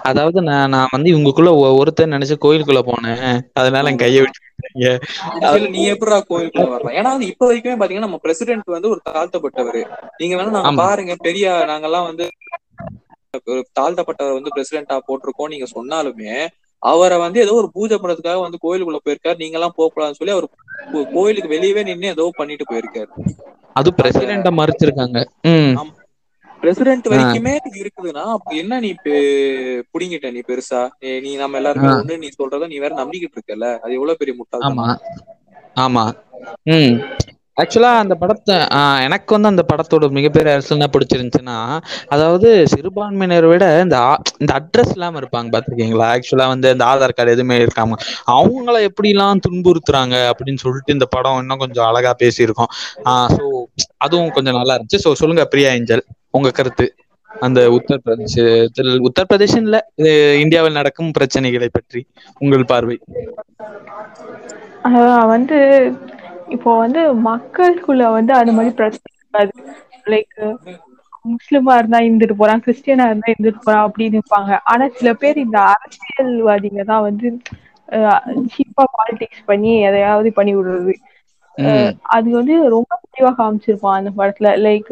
அதாவது நான் நான் வந்து இவங்களுக்குள்ள ஒ- ஒருத்தன் நினைச்சு கோயிலுக்குள்ள போனேன் அதனால என் கையை கடைசியில நீ எப்படிடா கோயிலுக்குள்ள வரலாம் ஏன்னா வந்து இப்ப வரைக்குமே பாத்தீங்கன்னா நம்ம பிரசிடென்ட் வந்து ஒரு தாழ்த்தப்பட்டவர். நீங்க வேணா நாங்க. பாருங்க பெரிய நாங்கெல்லாம் வந்து தாழ்த்தப்பட்டவர் வந்து பிரசிடென்டா போட்டிருக்கோம் நீங்க சொன்னாலுமே அவரை வந்து ஏதோ ஒரு பூஜை பண்றதுக்காக வந்து கோயிலுக்குள்ள போயிருக்காரு. நீங்க எல்லாம் போக கூடாதுன்னு சொல்லி அவர் கோயிலுக்கு வெளியவே நின்னு ஏதோ பண்ணிட்டு போயிருக்காரு. அது பிரசிடென்ட மறைச்சிருக்காங்க. பிரசிடென்ட். வரைக்குமே இருக்குதுன்னா அப்ப என்ன நீ புடிங்கிட்ட நீ பெருசா? நீ நம்ம எல்லாருமே. ஒண்ணு நீ சொல்றத நீ வேற நம்பிக்கிட்டு இருக்கல அது எவ்வளவு பெரிய முட்டாள்தனம்? ஆமா. ஆமா. ம். ஆக்சுவலா அந்த படத்தை எனக்கு வந்து அந்த படத்தோட மிகப்பெரிய அரசு என்ன பிடிச்சிருந்துச்சுன்னா அதாவது சிறுபான்மையினரை விட இந்த இந்த அட்ரஸ் இல்லாம இருப்பாங்க பாத்திருக்கீங்களா? ஆக்சுவலா வந்து இந்த ஆதார் கார்டு எதுவுமே இருக்காம. அவங்கள எப்படிலாம் துன்புறுத்துறாங்க அப்படின்னு சொல்லிட்டு இந்த படம் இன்னும் கொஞ்சம் அழகா பேசியிருக்கோம். ஸோ அதுவும் கொஞ்சம் நல்லா இருந்துச்சு. ஸோ சொல்லுங்க பிரியா ஏஞ்சல். உங்க கருத்து? அந்த உத்தரப்பிரதேசத்தில் உத்தரப்பிரதேசம் இல்ல இந்தியாவில் நடக்கும் பிரச்சனைகளை பற்றி உங்கள் பார்வை? வந்து இப்போ வந்து மக்களுக்குள்ள வந்து அந்த மாதிரி பிரச்சனை இருக்காது லைக் முஸ்லிமா இருந்தா இருந்துட்டு போறான் கிறிஸ்டியனா இருந்தா இருந்துட்டு போறான் அப்படின்னு இருப்பாங்க. ஆனா சில பேர் இந்த அரசியல்வாதிங்க தான் வந்து சீப்பா பாலிடிக்ஸ் பண்ணி எதையாவது பண்ணி விடுறது. அது வந்து ரொம்ப தெளிவா காமிச்சிருப்பான் அந்த படத்துல. லைக்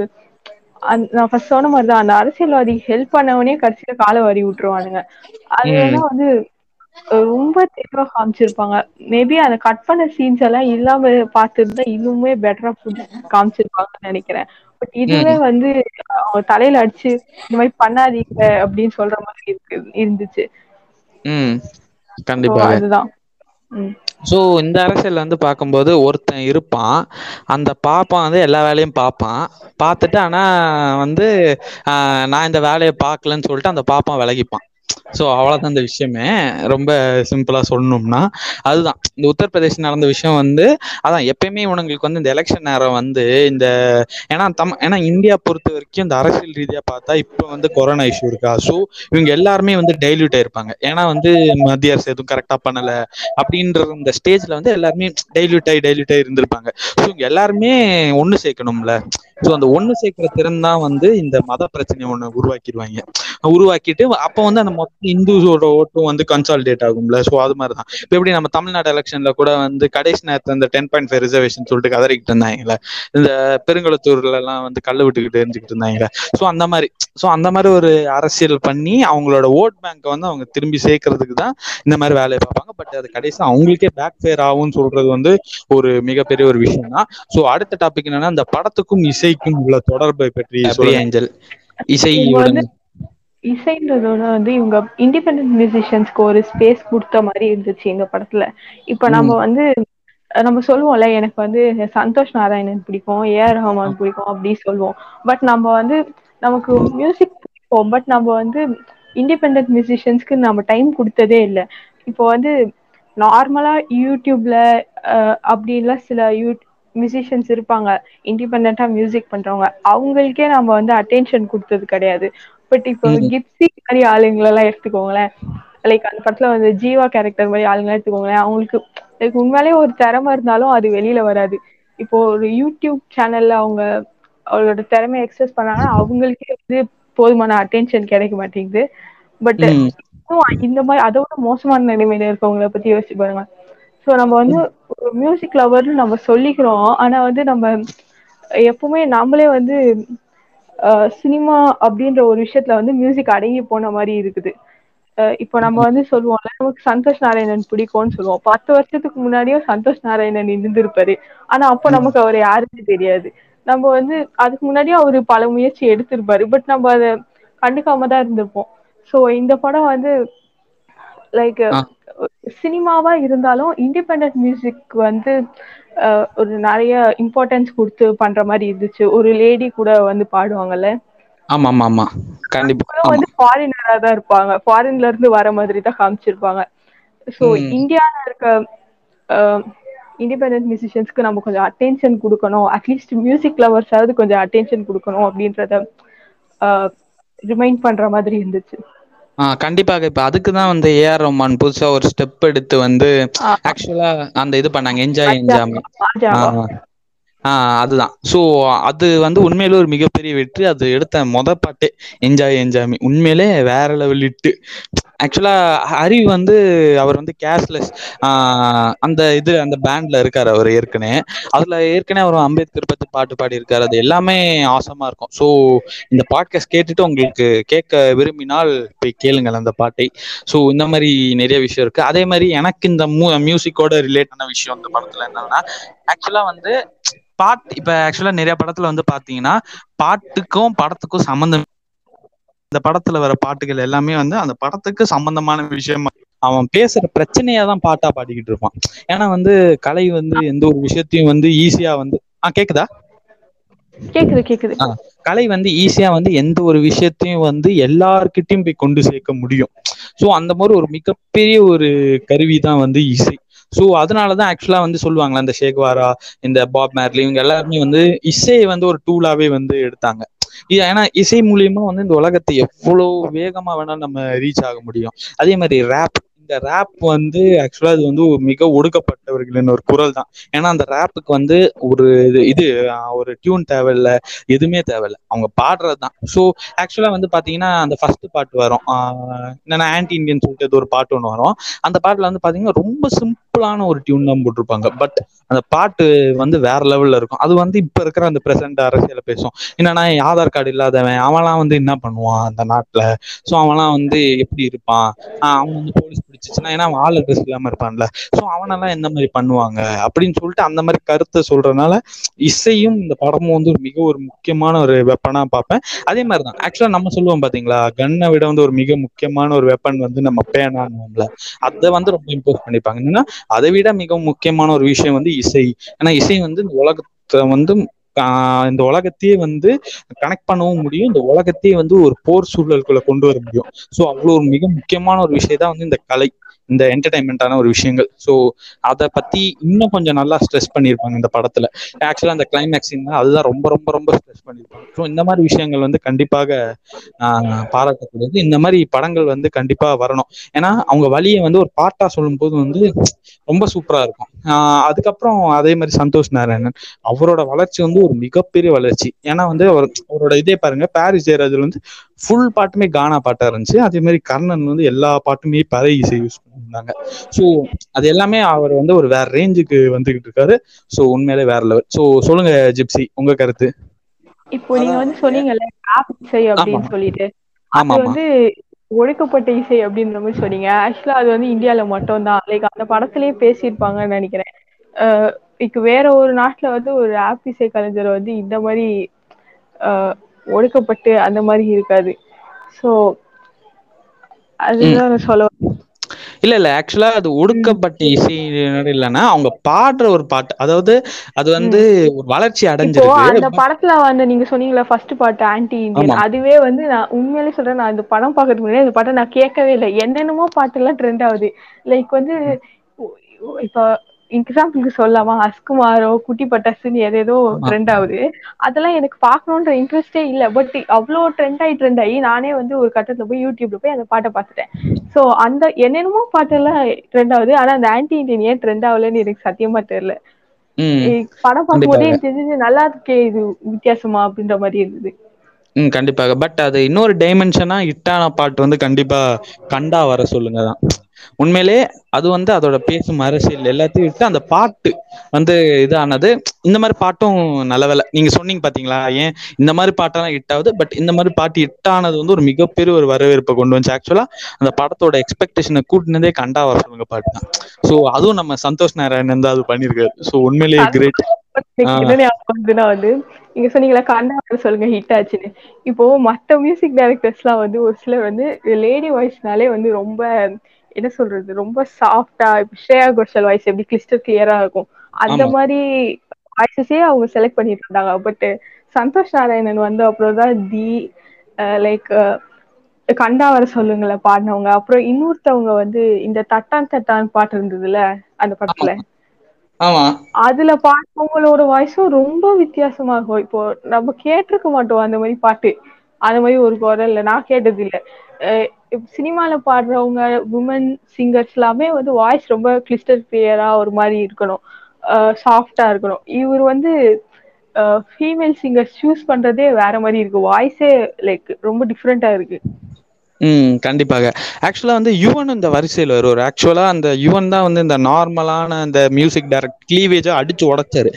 நான் ஃபர்ஸ்ட் சொன்ன மாதிரி தான் அந்த அரசியல்வாதி ஹெல்ப் பண்ணவனே கடைசியில காலை வாரி விட்டுருவானுங்க. அது வந்து ரொம்ப தெளிவா காமிச்சிருப்பாங்க. மேபி அந்த கட் பண்ண சீன்ஸ் எல்லாம் இல்லாம பார்த்திருந்தா இன்னுமே பெட்டரா காமிச்சிருப்பாங்கன்னு நினைக்கிறேன். பட் இதுவே வந்து அவங்க தலையில அடிச்சு இந்த மாதிரி பண்ணாதீங்க அப்படின்னு சொல்ற மாதிரி இருக்கு இருந்துச்சு. கண்டிப்பாக அதுதான். ம். ஸோ இந்த அரசியல் வந்து பார்க்கும்போது ஒருத்தன் இருப்பான். அந்த பாப்பான் வந்து எல்லா வேலையும் பார்ப்பான். பார்த்துட்டு ஆனால் வந்து நான் இந்த வேலையை பார்க்கலன்னு சொல்லிட்டு அந்த பாப்பான் விலகிப்பான். ஸோ அவ்வளோதான் இந்த விஷயமே. ரொம்ப சிம்பிளாக சொல்லணும்னா அதுதான். இந்த உத்தரப்பிரதேசம் நடந்த விஷயம் வந்து அதான் எப்பயுமே இவனுங்களுக்கு வந்து இந்த எலெக்ஷன் நேரம் வந்து இந்த ஏன்னா தம் ஏன்னா இந்தியா பொறுத்த வரைக்கும் இந்த அரசியல் ரீதியாக பார்த்தா இப்போ வந்து கொரோனா இஷ்யூ இருக்கா? ஸோ இவங்க எல்லாருமே வந்து டைல்யூட் ஆயிருப்பாங்க. ஏன்னா வந்து மத்திய அரசு எதுவும் கரெக்டாக பண்ணலை அப்படின்ற இந்த ஸ்டேஜ்ல வந்து எல்லாருமே டைல்யூட் ஆகி டைல்யூட் ஆகி இருந்திருப்பாங்க. ஸோ இவங்க எல்லாருமே ஒன்று சேர்க்கணும்ல. ஸோ அந்த ஒன்று சேர்க்கிற திறன் தான் வந்து இந்த மத பிரச்சனை ஒன்று உருவாக்கிடுவாங்க. உருவாக்கிட்டு அப்போ வந்து அந்த மொத்த இந்துஸோட ஓட்டும் வந்து கன்சாலிடேட் ஆகும்ல. ஸோ அது மாதிரி தான் இப்போ எப்படி நம்ம தமிழ்நாடு எலெக்ஷன்ல கூட வந்து கடைசி நேரத்தில் இந்த டென் பாயிண்ட் ஃபைவ் ரிசர்வேஷன் சொல்லிட்டு கதறிக்கிட்டு இருந்தாங்கல்ல. இந்த பெருங்குளத்தூர்ல எல்லாம் வந்து கள்ள விட்டுக்கிட்டு எரிஞ்சுக்கிட்டு இருந்தாங்கல்ல. ஸோ அந்த மாதிரி. ஸோ அந்த மாதிரி ஒரு அரசியல் பண்ணி அவங்களோட ஓட் பேங்க்கை வந்து அவங்க திரும்பி சேர்க்கறதுக்கு தான் இந்த மாதிரி வேலையை பார்ப்பாங்க. பட் அது கடைசி அவங்களுக்கே பேக் ஃபேர் ஆகும்னு சொல்றது வந்து ஒரு மிகப்பெரிய ஒரு விஷயம் தான் ஸோ அடுத்த டாபிக் என்னன்னா இந்த படத்துக்கும் இசைக்கும் உள்ள தொடர்பை பற்றி இவங்க வந்து இசைன்றதோட வந்து இவங்க இண்டிபெண்டன்ட் மியூசிஷியன்ஸ்க்கு ஒரு ஸ்பேஸ் கொடுத்த மாதிரி இருந்துச்சு இந்த படத்துல. இப்ப நம்ம வந்து நம்ம சொல்லுவோம்ல எனக்கு வந்து சந்தோஷ் நாராயணன் பிடிக்கும் ஏஆர் ரஹ்மான் பிடிக்கும் அப்படி சொல்லுவோம். பட் நம்ம வந்து நமக்கு மியூசிக் பிடிக்கும் பட் நம்ம வந்து இண்டிபெண்டன்ட் மியூசிஷியன்ஸ்க்கு நம்ம டைம் கொடுத்ததே இல்லை. இப்போ வந்து நார்மலா யூடியூப்ல அஹ் அப்படிலாம் சில யூ மியூசிஷியன்ஸ் இருப்பாங்க இண்டிபெண்டா மியூசிக் பண்றவங்க அவங்களுக்கே நம்ம வந்து அட்டென்ஷன் கொடுத்தது கிடையாது. பட் இப்போ ம். கிப்சி மாதிரி ஆளுங்களெல்லாம் எடுத்துக்கோங்களேன். லைக் அந்த படத்துல வந்து ஜீவா கேரக்டர் மாதிரி ஆளுங்க எடுத்துக்கோங்களேன். அவங்களுக்கு லைக் உண்மையிலேயே ஒரு திறமை இருந்தாலும் அது வெளியில வராது. இப்போ ஒரு யூடியூப் சேனல்ல அவங்க அவங்களோட திறமையை எக்ஸ்பிரஸ் பண்ணாங்கன்னா அவங்களுக்கே வந்து போதுமான அட்டென்ஷன் கிடைக்க மாட்டேங்குது. பட். இந்த மாதிரி அதோட மோசமான நிலைமையில இருக்கவங்கள பத்தி யோசிச்சு பாருங்க. சோ நம்ம வந்து ஒரு மியூசிக் லவர்னு நம்ம சொல்லிக்கிறோம். ஆனா வந்து நம்ம எப்பவுமே நாமளே வந்து சினிமா அப்படின்ற ஒரு விஷயத்துல வந்து மியூசிக் அடங்கி போன மாதிரி இருக்குது. இப்போ நம்ம வந்து சொல்லுவோம்ல நமக்கு சந்தோஷ் நாராயணன் பிடிக்கும்னு சொல்லுவோம். பத்து வருஷத்துக்கு முன்னாடியும் சந்தோஷ் நாராயணன் இருந்திருப்பாரு. ஆனா அப்போ நமக்கு அவர் யாருன்னு தெரியாது. நம்ம வந்து அதுக்கு முன்னாடியும் அவரு பல முயற்சி எடுத்திருப்பாரு. பட் நம்ம அதை கண்டுக்காம தான் இருந்திருப்போம். சோ இந்த படம் வந்து லைக். சினிமாவா இருந்தாலும் இண்டிபெண்டன்ட் மியூசிக் வந்து ஒரு நிறைய இம்பார்ட்டன்ஸ் கொடுத்து பண்ற மாதிரி இருந்துச்சு. ஒரு லேடி கூட வந்து பாடுவாங்கல்ல? ஆமா ஆமா ஆமா. கண்டிப்பா வந்து ஃபாரினரா தான் இருப்பாங்க. ஃபாரின்ல இருந்து வர மாதிரி தான் காமிச்சிருப்பாங்க. ம். இந்தியால இருக்க இண்டிபெண்டன்ட் மியூசிஷியன்ஸ்க்கு நம்ம கொஞ்சம் அட்டென்ஷன் கொடுக்கணும். அட்லீஸ்ட் மியூசிக் லவர்ஸாவது கொஞ்சம் அட்டென்ஷன் கொடுக்கணும் அப்படின்றத ரிமைண்ட் பண்ற மாதிரி இருந்துச்சு. ஆ கண்டிப்பாக. இப்ப அதுக்கு தான் வந்து ஏஆர் ரஹ்மான் புதுசா ஒரு ஸ்டெப் எடுத்து வந்து ஆக்சுவலா அந்த இது பண்ணாங்க. என்ஜாய் என்ஜாமி ராஜாவா ஆ. அதுதான். ஸோ அது வந்து உண்மையிலே ஒரு மிகப்பெரிய வெற்றி. அது எடுத்த மொத பாட்டே என்ஜாய் என்ஜாமி உண்மையிலே வேற லெவல் இட்டு ஆக்சுவலா ஹரி வந்து அவர் வந்து கேஷ்லெஸ் அந்த இது அந்த பேண்ட்ல இருக்காரு அவர் ஏற்கனவே அதுல ஏற்கனவே அவர் அம்பேத்கர் பத்தி பாட்டு பாடியிருக்காரு. அது எல்லாமே ஆசமா இருக்கும். ஸோ இந்த பாட்காஸ்ட் கேட்டுட்டு உங்களுக்கு கேட்க விரும்பினால் போய் கேளுங்கள் அந்த பாட்டை. ஸோ இந்த மாதிரி நிறைய விஷயம் இருக்கு. அதே மாதிரி எனக்கு இந்த மியூசிக்கோட ரிலேட் ஆன விஷயம் இந்த படத்துல என்னன்னா ஆக்சுவலா வந்து பாட்டு இப்ப ஆக்சுவலா நிறைய படத்துல வந்து பாத்தீங்கன்னா பாட்டுக்கும் படத்துக்கும் சம்மந்தம் இந்த படத்துல வர பாட்டுகள் எல்லாமே வந்து அந்த படத்துக்கு சம்பந்தமான விஷயமா அவன் பேசுற பிரச்சனையா தான் பாட்டா பாடிக்கிட்டு இருப்பான். ஏன்னா வந்து கலை வந்து எந்த ஒரு விஷயத்தையும் வந்து ஈஸியா வந்து ஆ கேக்குதா? கேக்குது கேக்குது. கலை வந்து ஈஸியா வந்து எந்த ஒரு விஷயத்தையும் வந்து எல்லார்கிட்டயும் போய் கொண்டு சேர்க்க முடியும். ஸோ அந்த மாதிரி ஒரு மிகப்பெரிய ஒரு கருவி தான் வந்து இசை ஸோ அதனாலதான் ஆக்சுவலா வந்து சொல்லுவாங்களா இந்த ஷேக்வாரா இந்த பாப் மேர்லி இவங்க எல்லாருமே வந்து இசையை வந்து ஒரு டூலாவே வந்து எடுத்தாங்க. ஏன்னா இசை மூலியமா வந்து இந்த உலகத்தை எவ்வளவு வேகமா வேணாலும் நம்ம ரீச் ஆக முடியும். அதே மாதிரி ரேப் இந்த ரேப் வந்து ஆக்சுவலா இது வந்து ஒரு மிக ஒடுக்கப்பட்டவர்களின் ஒரு குரல் தான். ஏன்னா அந்த ரேப்புக்கு வந்து ஒரு இது- இது ஒரு டியூன் தேவையில்ல எதுவுமே தேவையில்ல. அவங்க பாடுறது தான். ஸோ ஆக்சுவலா வந்து பாத்தீங்கன்னா அந்த ஃபர்ஸ்ட் பாட்டு வரும். ஆஹ், என்னன்னா ஆன்டி இந்தியன் சொல்லிட்டு ஒரு பாட்டு ஒன்று வரும். அந்த பாட்டுல வந்து பாத்தீங்கன்னா ரொம்ப சிம்பிளான ஒரு டியூன் தான் போட்டிருப்பாங்க. பட் அந்த பாட்டு வந்து வேற லெவல்ல இருக்கும். அது வந்து இப்ப இருக்கிற அந்த பிரசன்ட் அரசியல பேசும். என்னன்னா ஆதார் கார்டு இல்லாதவன் அவன்லாம் வந்து என்ன பண்ணுவான் அந்த நாட்டுல? ஸோ அவன்லாம் வந்து எப்படி இருப்பான்? அவன் வந்து போலீஸ் பிடிச்சிச்சுன்னா ஏன்னா அவன் ஆள் அட்ரஸ் இல்லாம இருப்பான்ல. ஸோ அவனெல்லாம் எந்த மாதிரி பண்ணுவாங்க? அப்படின்னு சொல்லிட்டு அந்த மாதிரி கருத்தை சொல்றதுனால இசையும் இந்த படமும் வந்து ஒரு மிக ஒரு முக்கியமான ஒரு வெப்பனா பார்ப்பேன். அதே மாதிரி தான் ஆக்சுவலா நம்ம சொல்லுவோம் பாத்தீங்களா? கன்னை விட வந்து ஒரு மிக முக்கியமான ஒரு வெப்பன் வந்து நம்ம பேனான்ல அதை வந்து ரொம்ப இம்போஸ் பண்ணிப்பாங்க. என்னன்னா அதை விட மிக முக்கியமான ஒரு விஷயம் வந்து இசை. ஏன்னா இசை வந்து இந்த உலகத்தை வந்து இந்த உலகத்தையே வந்து கனெக்ட் பண்ணவும் முடியும். இந்த உலகத்தையே வந்து ஒரு போர் சூழலுக்குள்ள கொண்டு வர முடியும். ஸோ அவ்வளோ ஒரு மிக முக்கியமான ஒரு விஷயம் தான் வந்து இந்த கலை. இந்த என்டர்டைன்மெண்ட்டான ஒரு விஷயங்கள். ஸோ அதை பத்தி இன்னும் கொஞ்சம் நல்லா ஸ்ட்ரெஸ் பண்ணியிருப்பாங்க இந்த படத்துல. ஆக்சுவலா அந்த கிளைமேக்ஸ் அதுதான் ரொம்ப ரொம்ப ரொம்ப ஸ்ட்ரெஸ் பண்ணியிருப்பாங்க. ஸோ இந்த மாதிரி விஷயங்கள் வந்து கண்டிப்பாக ஆஹ், பாராட்டக்கூடியது. இந்த மாதிரி படங்கள் வந்து கண்டிப்பா வரணும். ஏன்னா அவங்க வழியை வந்து ஒரு பாட்டா சொல்லும்போது வந்து ரொம்ப சூப்பரா இருக்கும். ஆஹ், அதுக்கப்புறம் அதே மாதிரி சந்தோஷ் நாராயணன். அவரோட வளர்ச்சி வந்து ஒரு மிகப்பெரிய வளர்ச்சி. ஏன்னா வந்து அவர் அவரோட இதே பாருங்க பாரிஸ் ஜெயராஜ்ல வந்து ஃபுல் பாட்டுமே கானா பாட்டா இருந்துச்சு. அதே மாதிரி கர்ணன் வந்து எல்லா பாட்டுமே பறை இசை யூஸ் பண்ணியிருந்தாங்க. ஸோ அது எல்லாமே அவர் வந்து ஒரு வேற ரேஞ்சுக்கு வந்துகிட்டு இருக்காரு. ஸோ உண்மையிலே வேற லெவல் ஸோ சொல்லுங்க ஜிப்சி உங்க கருத்து? இப்போ நீங்க வந்து சொன்னீங்கல்ல rap இசை அப்படின்னு. சொல்லிட்டு. அது வந்து ஒடுக்கப்பட்ட இசை அப்படின்ற மாதிரி சொன்னீங்க. ஆக்சுவலா அது வந்து இந்தியால மட்டும் தான் லைக் அந்த படத்திலேயே பேசியிருப்பாங்கன்னு நினைக்கிறேன். வேற ஒரு நாட்டுல வந்து ஒரு ஆப் இசை கலைஞர் வந்து இந்த மாதிரி ஒடுக்கப்பட்டு அந்த மாதிரி இருக்காது. அதுதான் நான் சொல்ல. இல்ல இல்ல. ஆக்சுவலா அது ஒடுக்கப்பட்ட இசை இல்லைன்னா அவங்க பாடுற ஒரு பாட்டு. அதாவது அது வந்து ஒரு வளர்ச்சி அடைஞ்சிருக்கு. அந்த படத்துல வந்து நீங்க சொன்னீங்களா ஃபர்ஸ்ட் பாட்டு ஆன்டி இந்தியன். அதுவே வந்து நான் உண்மையிலே சொல்றேன் நான் இந்த படம் பார்க்கறதுக்கு முன்னாடி அந்த பாட்டை நான் கேட்கவே இல்லை. என்னென்னமோ பாட்டு எல்லாம் ட்ரெண்ட் ஆகுது. லைக் வந்து இப்போ எக்ஸாம்பிளுக்கு சொல்லலாமா அஸ்குமாரோ குட்டி பட்டாசுன்னு ஆமா. ட்ரெண்ட் ஆகுது. அதெல்லாம் எனக்கு பார்க்கணுன்ற இன்ட்ரெஸ்டே இல்லை. பட் அவ்வளோ ட்ரெண்ட் ஆகி ட்ரெண்ட் ஆகி நானே வந்து ஒரு கட்டத்துல போய் யூடியூப்ல போய் அந்த பாட்டை பார்த்துட்டேன். ஸோ அந்த என்னென்னமோ பாட்டெல்லாம் ட்ரெண்ட் ஆகுது. ஆனா அந்த ஆன்டி இந்தியன் ஏன் ட்ரெண்ட் ஆகலன்னு எனக்கு சத்தியமா தெரியல. படம் பார்க்கும்போதே எனக்கு தெரிஞ்சது நல்லா இருக்கே இது வித்தியாசமா அப்படின்ற மாதிரி இருந்தது. ம் கண்டிப்பாக. பட் அது இன்னொரு டைமென்ஷனா ஹிட்டான பாட்டு வந்து கண்டிப்பா கண்டா வர சொல்லுங்க தான். உண்மையிலே அது வந்து அதோட பேசும் அரசியல் எல்லாத்தையும் விட்டு அந்த பாட்டு வந்து இதானது. இந்த மாதிரி பாட்டும் நல்ல வேலை. நீங்க சொன்னீங்க பாத்தீங்களா? ஏன்? இந்த மாதிரி பாட்டெல்லாம் ஹிட் ஆகுது. பட் இந்த மாதிரி பாட்டு ஹிட் ஆனது வந்து ஒரு மிகப்பெரிய ஒரு வரவேற்பை கொண்டு வந்துச்சு. ஆக்சுவலா அந்த படத்தோட எக்ஸ்பெக்டேஷனை கூட்டினதே கண்டா வர சொல்லுங்க பாட்டு தான். ஸோ அதுவும் நம்ம சந்தோஷ் நாராயணன் தான் அது பண்ணியிருக்காரு. ஸோ உண்மையிலேயே கிரேட் வந்து நீங்க சொன்னீங்களா கண்டா சொல்லுங்க ஹிட் ஆச்சுன்னு. இப்போ மத்த மியூசிக் டைரக்டர்ஸ்லாம் வந்து ஒரு சிலர் வந்து லேடி வாய்ஸ்னாலே வந்து ரொம்ப என்ன சொல்றது ரொம்ப சாஃப்டா இப்போ ஸ்ரேயா கோஷல் வாய்ஸ் எப்படி கிறிஸ்டல் கிளியரா இருக்கும். அந்த. மாதிரி வாய்ஸஸே அவங்க செலக்ட் பண்ணிட்டு இருந்தாங்க. பட் சந்தோஷ் நாராயணன் வந்து அப்புறம் தான் தி லைக் கண்டா வர பாடினவங்க. அப்புறம் இன்னொருத்தவங்க வந்து இந்த தட்டான் தட்டான் பாட்டு இருந்ததுல அந்த படத்துல. அதுல பாடுறவங்களோட வாய்ஸும் ரொம்ப வித்தியாசமா இருக்கும். இப்போ நம்ம கேட்டிருக்க மாட்டோம் அந்த மாதிரி பாட்டு. அந்த மாதிரி ஒரு குரல்ல நான் கேட்டது இல்ல சினிமால பாடுறவங்க உமன் சிங்கர்ஸ் எல்லாமே வந்து வாய்ஸ் ரொம்ப கிளிஸ்டர் கிளியரா ஒரு மாதிரி இருக்கணும். சாஃப்டா இருக்கணும். இவர் வந்து ஃபீமேல் சிங்கர்ஸ் சூஸ் பண்றதே வேற மாதிரி இருக்கு. வாய்ஸே லைக் ரொம்ப டிஃப்ரெண்டா இருக்கு. ம் கண்டிப்பாக. ஆக்சுவலாக வந்து யுவன் இந்த வரிசையில் வருவார். ஆக்சுவலாக அந்த யுவன் தான் வந்து இந்த நார்மலான அந்த மியூசிக் டைரக்ட் கிளீவேஜாக அடிச்சு உடச்சாரு.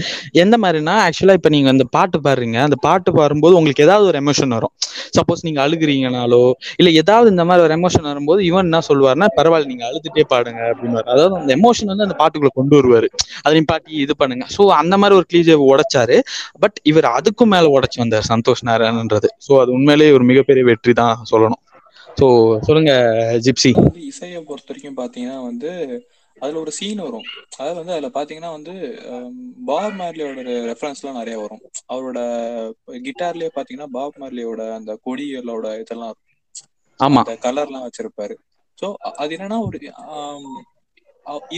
எந்த மாதிரினா ஆக்சுவலாக இப்போ நீங்கள் அந்த பாட்டு பாடுறீங்க. அந்த பாட்டு பாடும்போது உங்களுக்கு ஏதாவது ஒரு எமோஷன் வரும். சப்போஸ் நீங்கள் அழுகுறீங்கனாலோ இல்லை ஏதாவது இந்த மாதிரி ஒரு எமோஷன் வரும்போது யுவன் என்ன சொல்லுவாருன்னா பரவாயில்ல நீங்கள் அழுதுட்டே பாடுங்க அப்படின்னு அதாவது அந்த எமோஷன் வந்து அந்த பாட்டுக்குள்ள கொண்டு வருவார். அதை நிப்பாட்டி இது பண்ணுங்க. ஸோ அந்த மாதிரி ஒரு கிளீஜை உடைச்சாரு. பட் இவர் அதுக்கும் மேலே உடைச்சு வந்தார் சந்தோஷ் நாராயணன்றது. ஸோ அது உண்மையிலேயே ஒரு மிகப்பெரிய வெற்றி தான் சொல்லணும். ஸோ சொல்லுங்க ஜிப்சி இசையை பொறுத்த வரைக்கும் பாத்தீங்கன்னா வந்து அதுல ஒரு சீன் வரும். அதாவது வந்து அதுல பாத்தீங்கன்னா வந்து பாப் மார்லியோட ரெஃபரன்ஸ் எல்லாம் நிறைய வரும். அவரோட கிட்டார்லயே பாத்தீங்கன்னா பாப் மார்லியோட அந்த கொடிகளோட இதெல்லாம். ஆமா. அந்த கலர்லாம் வச்சிருப்பாரு. சோ அது என்னன்னா ஒரு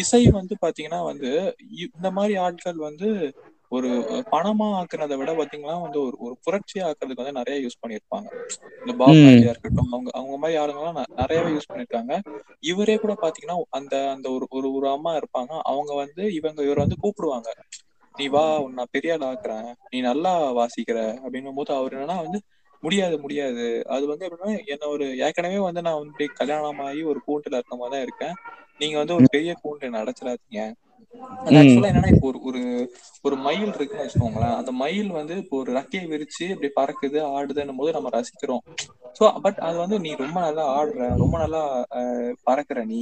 இசை வந்து பாத்தீங்கன்னா வந்து இந்த மாதிரி ஆட்கள் வந்து ஒரு பணமா ஆக்குறதை விட பாத்தீங்கன்னா வந்து ஒரு ஒரு புரட்சியா ஆக்குறதுக்கு வந்து நிறைய யூஸ் பண்ணியிருப்பாங்க. இந்த பாப் ம். மார்லியா இருக்கட்டும் அவங்க அவங்க மாதிரி ஆளுங்கெல்லாம் நிறையவே யூஸ் பண்ணிருக்காங்க இவரே கூட பாத்தீங்கன்னா அந்த அந்த ஒரு ஒரு ஒரு அம்மா இருப்பாங்க. அவங்க வந்து இவங்க இவர் வந்து கூப்பிடுவாங்க. நீ வா உன்னை நான் பெரிய ஆள் ஆக்குறேன். நீ நல்லா வாசிக்கிற. அப்படின்னும் போது அவர் என்னன்னா வந்து முடியாது முடியாது. அது வந்து எப்படின்னா என்ன ஒரு ஏற்கனவே வந்து நான் வந்து கல்யாணம் ஆகி ஒரு கூண்டுல இருக்க மாதிரி தான் இருக்கேன். நீங்க வந்து ஒரு பெரிய கூண்டு என்ன அடைச்சிடாதீங்க. அது. ஆக்சுவலா என்னன்னா இப்போ ஒரு ஒரு ஒரு மயில் இருக்குன்னு வச்சுக்கோங்களேன். அந்த மயில் வந்து இப்போ ஒரு ரெக்கையை விரிச்சு இப்படி பறக்குது ஆடுதுன்னும் போது நம்ம ரசிக்கிறோம். சோ பட் அது வந்து நீ ரொம்ப நல்லா ஆடுற ரொம்ப நல்லா பறக்குற நீ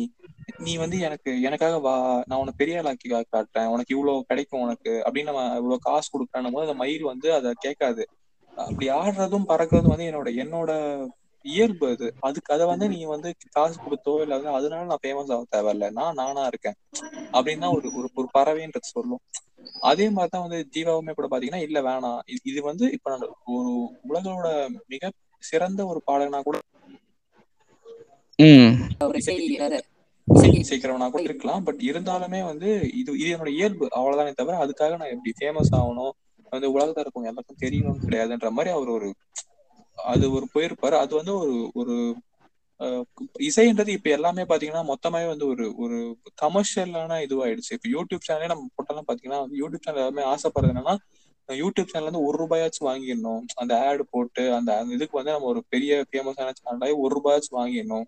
நீ வந்து எனக்கு எனக்காக வா நான் உனக்கு பெரிய ஆளாக்கி காட்டுறேன். உனக்கு இவ்வளவு கிடைக்கும் உனக்கு அப்படின்னு நம்ம இவ்வளவு காசு கொடுக்குறேன் போது அந்த மயில் வந்து அதை கேட்காது. அப்படி ஆடுறதும் பறக்கிறதும் வந்து என்னோட என்னோட இயல்பு அது. அதுக்கு அதை வந்து நீ வந்து காசு கொடுத்தோ இல்ல வந்து அதனால நான் ஃபேமஸ் ஆக தேவையில்ல. நான் நானா இருக்கேன். அப்படின்னு ஒரு ஒரு ஒரு பறவைன்றது சொல்லும். அதே மாதிரிதான் வந்து ஜீவாவுமே கூட பாத்தீங்கன்னா இல்ல வேணாம். இது வந்து இப்ப நான் ஒரு உலகோட மிக சிறந்த ஒரு பாடகனா கூட இசைக்கிறவனா கூட இருக்கலாம். பட் இருந்தாலுமே வந்து இது இது என்னோட இயல்பு. அவ்வளவுதானே தவிர அதுக்காக நான் எப்படி ஃபேமஸ் ஆகணும்? வந்து உலகத்துல இருக்கவங்க எல்லாருக்கும் தெரியணும்னு கிடையாதுன்ற மாதிரி அவர் ஒரு அது ஒரு போயிருப்பாரு. அது வந்து ஒரு ஒரு அஹ், இசைன்றது இப்ப எல்லாமே பாத்தீங்கன்னா மொத்தமாவே வந்து ஒரு ஒரு கமர்ஷியலான இதுவாயிடுச்சு. இப்ப யூடியூப் சேனலே நம்ம போட்டெல்லாம் பாத்தீங்கன்னா வந்து யூடியூப் சேனல் எல்லாமே ஆசைப்படுறது என்னன்னா யூடியூப் சேனல்ல இருந்து ஒரு ரூபாயாச்சும் வாங்கிடணும். அந்த ஆட் போட்டு அந்த இதுக்கு வந்து நம்ம ஒரு பெரிய ஃபேமஸான சேனலாகி ஒரு ரூபாயாச்சும் வாங்கிடணும்.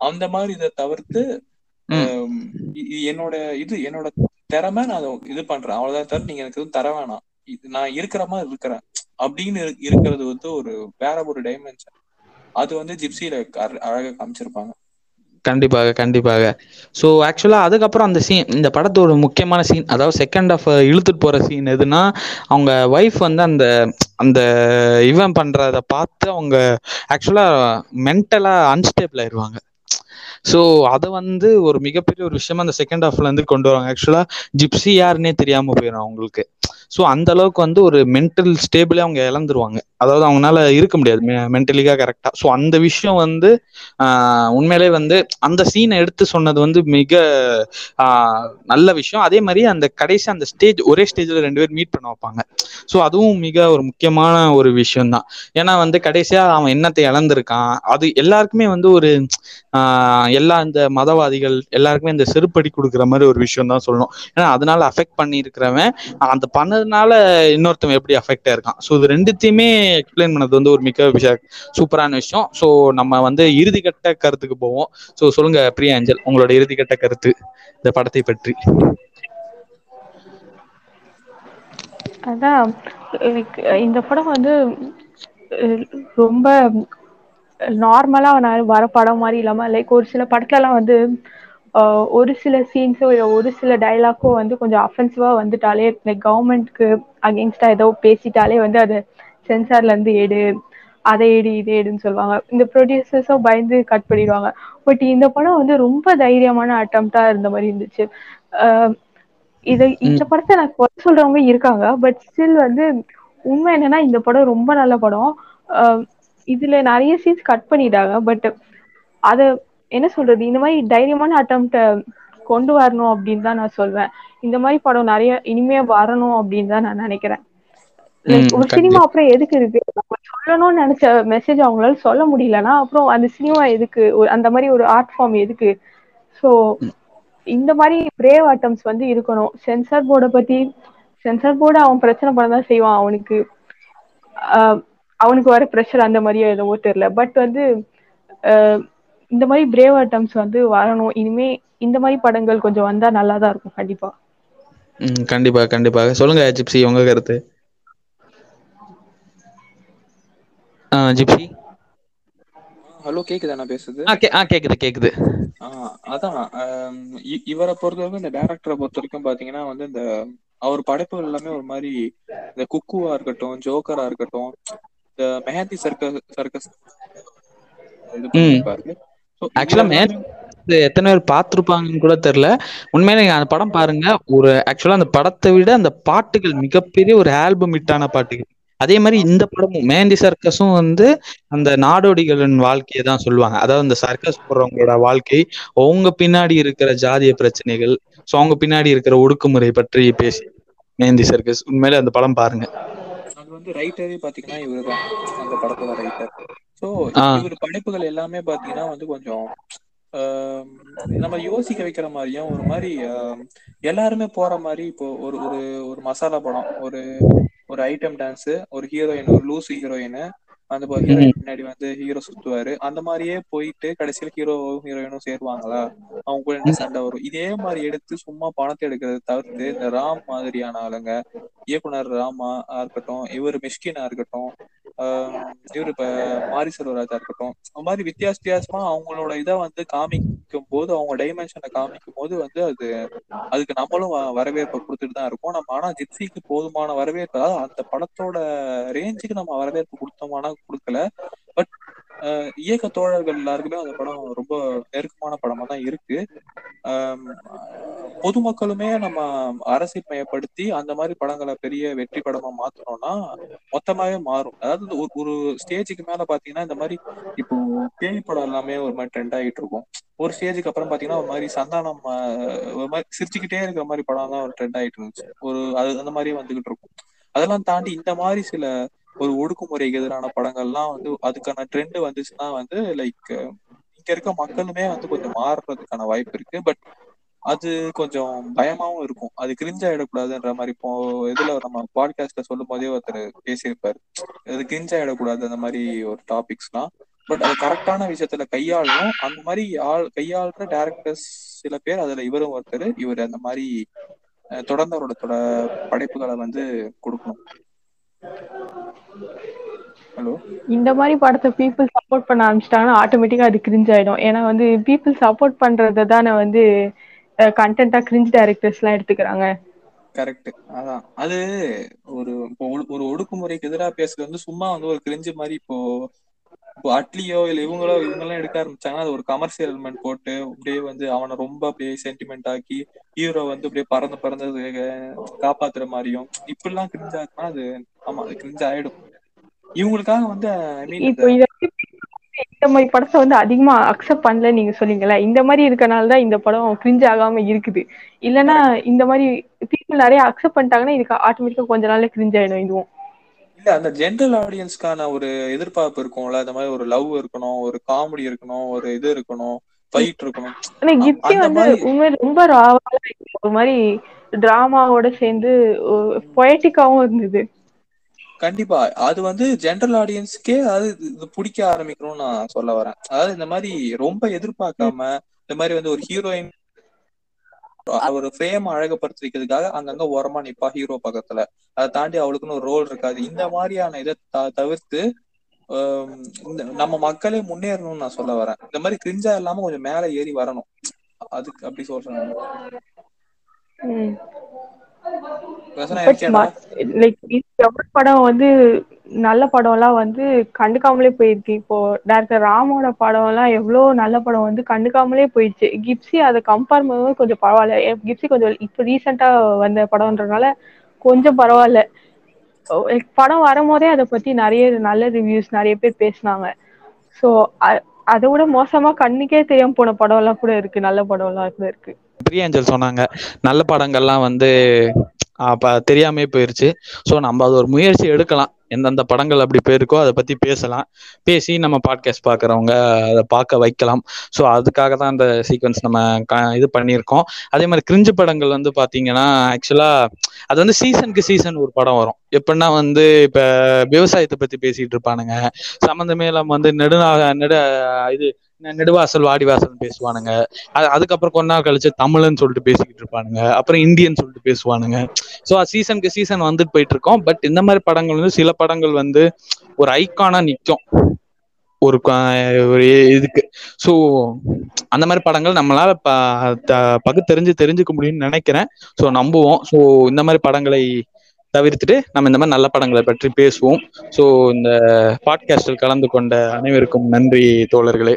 அந்த மாதிரி இதை தவிர்த்து என்னோட இது என்னோட திறமை நான் அதை இது பண்றேன். அவ்வளவுதான் தவிர நீங்க எனக்கு எதுவும் தர வேணாம். இது- நான் இருக்கிற மாதிரி இருக்கிறேன். அப்படின்னு இரு- இருக்கிறது வந்து ஒரு வேற ஒரு டைமென்ஷன் அது வந்து ஜிப்சியில அழகா காமிச்சிருப்பாங்க. கண்டிப்பாக கண்டிப்பாக. ஸோ ஆக்சுவலாக அதுக்கப்புறம் அந்த சீன் இந்த படத்தோட முக்கியமான சீன் அதாவது செகண்ட் ஆஃப் இழுத்துட்டு போகிற சீன் எதுனா அவங்க ஒய்ஃப் வந்து அந்த அந்த இவன் பண்ணுறத பார்த்து அவங்க ஆக்சுவலாக மென்டலாக அன்ஸ்டேபிள் ஆயிடுவாங்க ஸோ அதை வந்து ஒரு மிகப்பெரிய ஒரு விஷயமா அந்த செகண்ட் ஹாஃப்ல இருந்து கொண்டு வராங்க ஆக்சுவலாக ஜிப்சி யாருன்னே தெரியாமல் போயிடும் அவங்களுக்கு. ஸோ அந்த அளவுக்கு வந்து ஒரு மென்டல் ஸ்டேபிளே அவங்க இழந்துருவாங்க. அதாவது அவங்களால இருக்க முடியாது மென்டலிக்காக கரெக்டாக ஸோ அந்த விஷயம் வந்து உண்மையிலே வந்து அந்த சீனை எடுத்து சொன்னது வந்து மிக நல்ல விஷயம். அதே மாதிரி அந்த கடைசி அந்த ஸ்டேஜ் ஒரே ஸ்டேஜில் ரெண்டு பேர் மீட் பண்ண வைப்பாங்க. ஸோ அதுவும் மிக ஒரு முக்கியமான ஒரு விஷயம் தான் ஏன்னா வந்து கடைசியாக அவன் என்னத்தை இழந்திருக்கான் அது எல்லாருக்குமே வந்து ஒரு எல்லா இந்த மதவாதிகள் எல்லாருக்குமே இந்த செருப்படி கொடுக்குற மாதிரி ஒரு விஷயம் தான் சொல்லணும். ஏன்னா அதனால அஃபெக்ட் பண்ணியிருக்கிறவன் அந்த பண்ணதுனால இன்னொருத்தவன் எப்படி அஃபெக்ட் ஆயிருக்கான். ஸோ இது ரெண்டுத்தையுமே எக்ஸ்பிளைன் பண்ணது வந்து ஒரு மிக விஷயம் சூப்பரான விஷயம். ஸோ நம்ம வந்து இறுதிக்கட்ட கருத்துக்கு போவோம். ஸோ சொல்லுங்க பிரியா அஞ்சல் உங்களோட இறுதிக்கட்ட கருத்து இந்த படத்தை பற்றி. அதான் இந்த படம் வந்து ரொம்ப நார்மலா வர படம் மாதிரி இல்லாம லைக் ஒரு சில படத்துல எல்லாம் வந்து ஒரு சில சீன்ஸோ ஒரு சில டைலாக்கோ வந்து கொஞ்சம் அஃபென்சிவா வந்துட்டாலே லைக் கவர்மெண்ட்க்கு அகேன்ஸ்டா ஏதோ பேசிட்டாலே வந்து அது சென்சார்ல இருந்து எடு அதை எடு இதை எடுன்னு சொல்லுவாங்க. இந்த ப்ரொடியூசர்ஸும் பயந்து கட் பண்ணிடுவாங்க. பட் இந்த படம் வந்து ரொம்ப தைரியமான அட்டம்ப்டா இருந்த மாதிரி இருந்துச்சு. இது இந்த படத்தை நான் குறை சொல்றவங்க இருக்காங்க. பட் ஸ்டில் வந்து உண்மை என்னன்னா இந்த படம் ரொம்ப நல்ல படம். இதுல நிறைய சீன்ஸ் கட் பண்ணிட்டாங்க. பட் அத என்ன சொல்றது? இந்த மாதிரி தைரியமான அட்டம்ப்ட கொண்டு வரணும் அப்படின்னு தான் நான் சொல்வேன். இந்த மாதிரி படம் நிறைய இனிமே வரணும் அப்படின்னு தான் நான் நினைக்கிறேன். ஒரு சினிமா அப்புறம் எதுக்கு இருக்கு? நம்ம சொல்லணும்னு நினைச்ச மெசேஜ் அவங்களால சொல்ல முடியலன்னா அப்புறம் அந்த சினிமா எதுக்கு? அந்த மாதிரி ஒரு ஆர்ட் ஃபார்ம் எதுக்கு? சோ இந்த மாதிரி பிரேவ் அட்டம்ஸ் வந்து இருக்கணும். சென்சார் போர்டை பத்தி சென்சார் போர்டு அவன் பிரச்சனை பண்ணதான் செய்வான். அவனுக்கு அவனுக்கு வர ப்ரெஷர் அந்த மாதிரியோ எதுவோ தெரியல. பட் வந்து இந்த மாதிரி பிரேவ் அட்டம்ஸ் வந்து வரணும். இனிமே இந்த மாதிரி படங்கள் கொஞ்சம் வந்தா நல்லா தான் இருக்கும் கண்டிப்பா. ம் கண்டிப்பா கண்டிப்பாக சொல்லுங்க ஜிப்சி உங்க கருத்து. ஆ, ஜிப்சி? ஹலோ கேக்குதா நான் பேசுறது? ஆ கே ஆ கேக்குது கேக்குது. ஆ, அதான் இவரை பொறுத்த வரைக்கும் இந்த டேரக்டரை பொறுத்த வரைக்கும் பாத்தீங்கன்னா வந்து இந்த அவர் படைப்புகள் எல்லாமே ஒரு மாதிரி இந்த குக்குவா இருக்கட்டும் ஜோக்கரா இருக்கட்டும் இந்த மெஹந்தி சர்க்கஸ் சர்க்கஸ் இது இது ஆக்சுவலா இது எத்தனை பேர் பார்த்திருப்பாங்கன்னு கூட தெரியல. உண்மையிலே நீங்க அந்த படம் பாருங்க. ஒரு ஆக்சுவலா அந்த படத்தை விட அந்த பாட்டுகள் மிகப்பெரிய ஒரு ஆல்பம் ஹிட்டான பாட்டுகள் அதே மாதிரி இந்த படமும் மேந்தி சர்க்கஸும் வந்து அந்த நாடோடிகளின் வாழ்க்கையை தான் சொல்லுவாங்க. அதாவது அந்த சர்க்கஸ் போடுறவங்களோட வாழ்க்கை அவங்க பின்னாடி இருக்கிற ஜாதிய பிரச்சனைகள் ஸோ அவங்க பின்னாடி இருக்கிற ஒடுக்குமுறை பற்றி பேசி மேந்தி சர்க்கஸ் உண்மையிலே அந்த படம் பாருங்க. அது வந்து ரைட்டரே பாத்தீங்கன்னா இவருதான். அந்த படத்தோட ரைட்டர் ஸோ. இவர் படைப்புகள் எல்லாமே பாத்தீங்கன்னா வந்து கொஞ்சம் நம்ம யோசிக்க வைக்கிற மாதிரியும் ஒரு மாதிரி எல்லாருமே போற மாதிரி இப்போ ஒரு ஒரு ஒரு மசாலா படம் ஒரு ஒரு ஐட்டம் டான்ஸ் ஒரு ஹீரோயின் ஒரு லூஸ் ஹீரோயின் அந்த ஹீரோயின் பின்னாடி வந்து ஹீரோ சுத்துவாரு. அந்த மாதிரியே போயிட்டு கடைசியில ஹீரோ ஹீரோயினும் சேருவாங்களா? அவங்க கூட என்ன சண்டை வரும். இதே மாதிரி எடுத்து சும்மா பணத்தை எடுக்கிறத தவிர்த்து இந்த ராம் மாதிரியான ஆளுங்க இயக்குனர் ராமா இருக்கட்டும் இவர் மிஷ்கினா இருக்கட்டும் இவர் இப்ப மாரி செல்வராஜா இருக்கட்டும் அந்த மாதிரி வித்தியாச வித்தியாசமா அவங்களோட இதை வந்து காமிக்கும் போது அவங்க டைமென்ஷனை காமிக்கும் போது வந்து அது அதுக்கு நம்மளும் வரவேற்பை கொடுத்துட்டு தான் இருக்கோம். நம்ம ஆனா ஜிப்சிக்கு போதுமான வரவேற்பு அதாவது அந்த படத்தோட ரேஞ்சுக்கு நம்ம வரவேற்பு கொடுத்தோமானா கொடுக்கல. பட் இயக்க தோழர்கள் எல்லாருக்குமே அந்த படம் ரொம்ப நெருக்கமான படமா தான் இருக்கு. பொதுமக்களுமே நம்ம அரசியல் மயப்படுத்தி அந்த மாதிரி படங்களை பெரிய வெற்றி படமா மாத்தணும்னா மொத்தமாவே மாறும். அதாவது ஒரு ஒரு ஸ்டேஜுக்கு மேல பாத்தீங்கன்னா இந்த மாதிரி இப்போ பேய் படம் எல்லாமே ஒரு மாதிரி ட்ரெண்ட் ஆகிட்டு இருக்கும். ஒரு ஸ்டேஜுக்கு அப்புறம் பாத்தீங்கன்னா ஒரு மாதிரி சந்தானம் ஒரு மாதிரி சிரிச்சுக்கிட்டே இருக்கிற மாதிரி படம் தான் ஒரு ட்ரெண்ட் ஆயிட்டு இருந்துச்சு. ஒரு அது அந்த மாதிரி வந்துகிட்டு இருக்கும். அதெல்லாம் தாண்டி இந்த மாதிரி சில ஒரு ஒடுக்குமுறைக்கு எதிரான படங்கள்லாம் வந்து அதுக்கான ட்ரெண்ட் வந்துச்சுன்னா வந்து லைக் இங்க இருக்க மக்களுமே வந்து கொஞ்சம் மாறுறதுக்கான வாய்ப்பு இருக்கு. பட் அது கொஞ்சம் பயமாவும் இருக்கும். அது கிரிஞ்சாயிடக்கூடாதுன்ற மாதிரி இப்போ இதுல நம்ம பாட்காஸ்ட்ல சொல்லும் போதே ஒருத்தர் பேசியிருப்பாரு. அது கிரிஞ்சாயிடக்கூடாது அந்த மாதிரி ஒரு டாபிக்ஸ்லாம் பட் அது கரெக்டான விஷயத்துல கையாளணும். அந்த மாதிரி ஆள் கையாளுற டேரக்டர்ஸ் சில பேர் அதுல இவரும் ஒருத்தர். இவர் அந்த மாதிரி தொடர்ந்தவரோட தொடர்ந்து அவரோட படைப்புகளை வந்து கொடுக்கணும். இந்த மாதிரி படத்தை பீப்புள் சப்போர்ட் பண்ண ஆரம்பிச்சிட்டாங்கன்னா ஆட்டோமேட்டிக்கா அது கிரிஞ்ச் ஆயிடும். ஏன்னா வந்து பீப்புள் சப்போர்ட் பண்றதை தானே வந்து கண்டென்ட்டா கிரிஞ்ச் டைரக்டர்ஸ் எல்லாம் எடுத்துக்கிறாங்க. கரெக்ட் அதான். அது ஒரு ஒரு ஒடுக்குமுறைக்கு எதிராக பேசுறது வந்து சும்மா வந்து ஒரு கிரிஞ்சு மாதிரி இப்போ அட்லியோ இல்ல இவங்களோ இவங்கெல்லாம் எடுக்க ஆரம்பிச்சாங்கன்னா அது ஒரு கமர்ஷியல் எலிமெண்ட் போட்டு அப்படியே வந்து அவனை ரொம்ப அப்படியே சென்டிமெண்ட் ஆக்கி ஹீரோ வந்து அப்படியே பறந்து பறந்து காப்பாத்துற மாதிரியும். இப்படிலாம் கிரிஞ்சா இருக்குன்னா அது ஆமா அது கிரிஞ்சு ஆயிடும். இவங்களுக்காக வந்து ஐ மீன் இந்த மாதிரி படத்தை வந்து அதிகமா அக்செப்ட் பண்ணல நீங்க சொன்னீங்கல்ல. இந்த மாதிரி இருக்கனால தான் இந்த படம் கிரிஞ்ச் ஆகாம இருக்குது. இல்லைன்னா இந்த மாதிரி பீப்புள் நிறைய அக்செப்ட் பண்ணிட்டாங்கன்னா இதுக்கு ஆட்டோமேட்டிக்கா கொஞ்ச நாள்ல கிரிஞ்ச் ஆயிடும் இதுவும். இல்ல அந்த ஜென்ரல் ஆடியன்ஸ்க்கான ஒரு எதிர்பார்ப்பு இருக்கும்ல அந்த மாதிரி ஒரு லவ் இருக்கணும் ஒரு காமெடி இருக்கணும் ஒரு இது இருக்கணும் ஃபைட் இருக்கணும். ஆனா அந்த வந்து ரொம்ப ராவா ஒரு மாதிரி டிராமாவோட சேர்ந்து பொயட்டிக்காவும் இருந்தது. கண்டிப்பா அது வந்து ஜென்ரல் ஆடியன்ஸ்க்கே அது இது பிடிக்க ஆரம்பிக்கணும்னு நான் சொல்ல வரேன். அதாவது இந்த மாதிரி ரொம்ப எதிர்பார்க்காம இந்த மாதிரி வந்து ஒரு ஹீரோயின் ஒரு ஃப்ரேம் அழகுபடுத்திக்கிறதுக்காக அங்கங்க ஓரமா நிப்பா ஹீரோ பக்கத்துல. அதை தாண்டி அவளுக்குன்னு ஒரு ரோல் இருக்காது. இந்த மாதிரியான இதை தவிர்த்து நம்ம மக்களே முன்னேறணும்னு நான் சொல்ல வரேன். இந்த மாதிரி கிரிஞ்சா இல்லாம கொஞ்சம் மேல ஏறி வரணும். அதுக்கு அப்படி சொல்றேன் லைக் படம் வந்து நல்ல படம்லாம் வந்து கண்டுக்காமலே போயிருக்கு. இப்போ டேரக்டர் ராமோட படம் எல்லாம் எவ்வளவு நல்ல படம் வந்து கண்டுக்காமலே போயிடுச்சு. கிப்சி அதை கம்பேர் பண்ணும்போது கொஞ்சம் பரவாயில்ல. ஏ, கிப்சி கொஞ்சம் இப்போ ரீசெண்டா வந்த படம்ன்றனால கொஞ்சம் பரவாயில்ல. படம் வரும்போதே அதை பத்தி நிறைய நல்ல ரிவ்யூஸ் நிறைய பேர் பேசினாங்க. ஸோ அதை விட மோசமா கண்ணுக்கே தெரியாம போன படம் எல்லாம் கூட இருக்கு. நல்ல படம் எல்லாம் கூட இருக்கு. பிரியாஞ்சல் சொன்னாங்க. நல்ல படங்கள்லாம் வந்து அப்ப தெரியாமே போயிருச்சு. ஸோ நம்ம அது ஒரு முயற்சி எடுக்கலாம். எந்தெந்த படங்கள் அப்படி போயிருக்கோ அதை பத்தி பேசலாம். பேசி நம்ம பாட்காஸ்ட் பார்க்குறவங்க அதை பார்க்க வைக்கலாம். ஸோ அதுக்காக தான் அந்த சீக்வன்ஸ் நம்ம க- இது பண்ணியிருக்கோம். அதே மாதிரி கிரிஞ்சு படங்கள் வந்து பாத்தீங்கன்னா ஆக்சுவலா அது வந்து சீசனுக்கு சீசன் ஒரு படம் வரும். எப்படின்னா வந்து இப்ப விவசாயத்தை பத்தி பேசிட்டு இருப்பானுங்க. சம்மந்தமே இல்லாம வந்து நெடுநாக நெடு இது நெடுவாசல் வாடிவாசல் பேசுவானுங்க. அதுக்கப்புறம் கொஞ்ச நாள் கழிச்சு தமிழ்னு சொல்லிட்டு பேசிக்கிட்டு இருப்பானுங்க. அப்புறம் இந்தியன் சொல்லிட்டு பேசுவானுங்க. ஸோ சீசனுக்கு சீசன் வந்துட்டு போயிட்டு இருக்கோம். பட் இந்த மாதிரி படங்கள் வந்து சில படங்கள் வந்து ஒரு ஐக்கானா நிற்கும் ஒரு இதுக்கு. ஸோ அந்த மாதிரி படங்கள் நம்மளால ப- த- பகுத்தறிஞ்சு தெரிஞ்சுக்க முடியும்னு நினைக்கிறேன். ஸோ நம்புவோம். ஸோ இந்த மாதிரி படங்களை தவிர்த்துட்டு நம்ம இந்த மாதிரி நல்ல படங்களை பற்றி பேசுவோம். ஸோ இந்த பாட்காஸ்டில் கலந்து கொண்ட அனைவருக்கும் நன்றி தோழர்களே.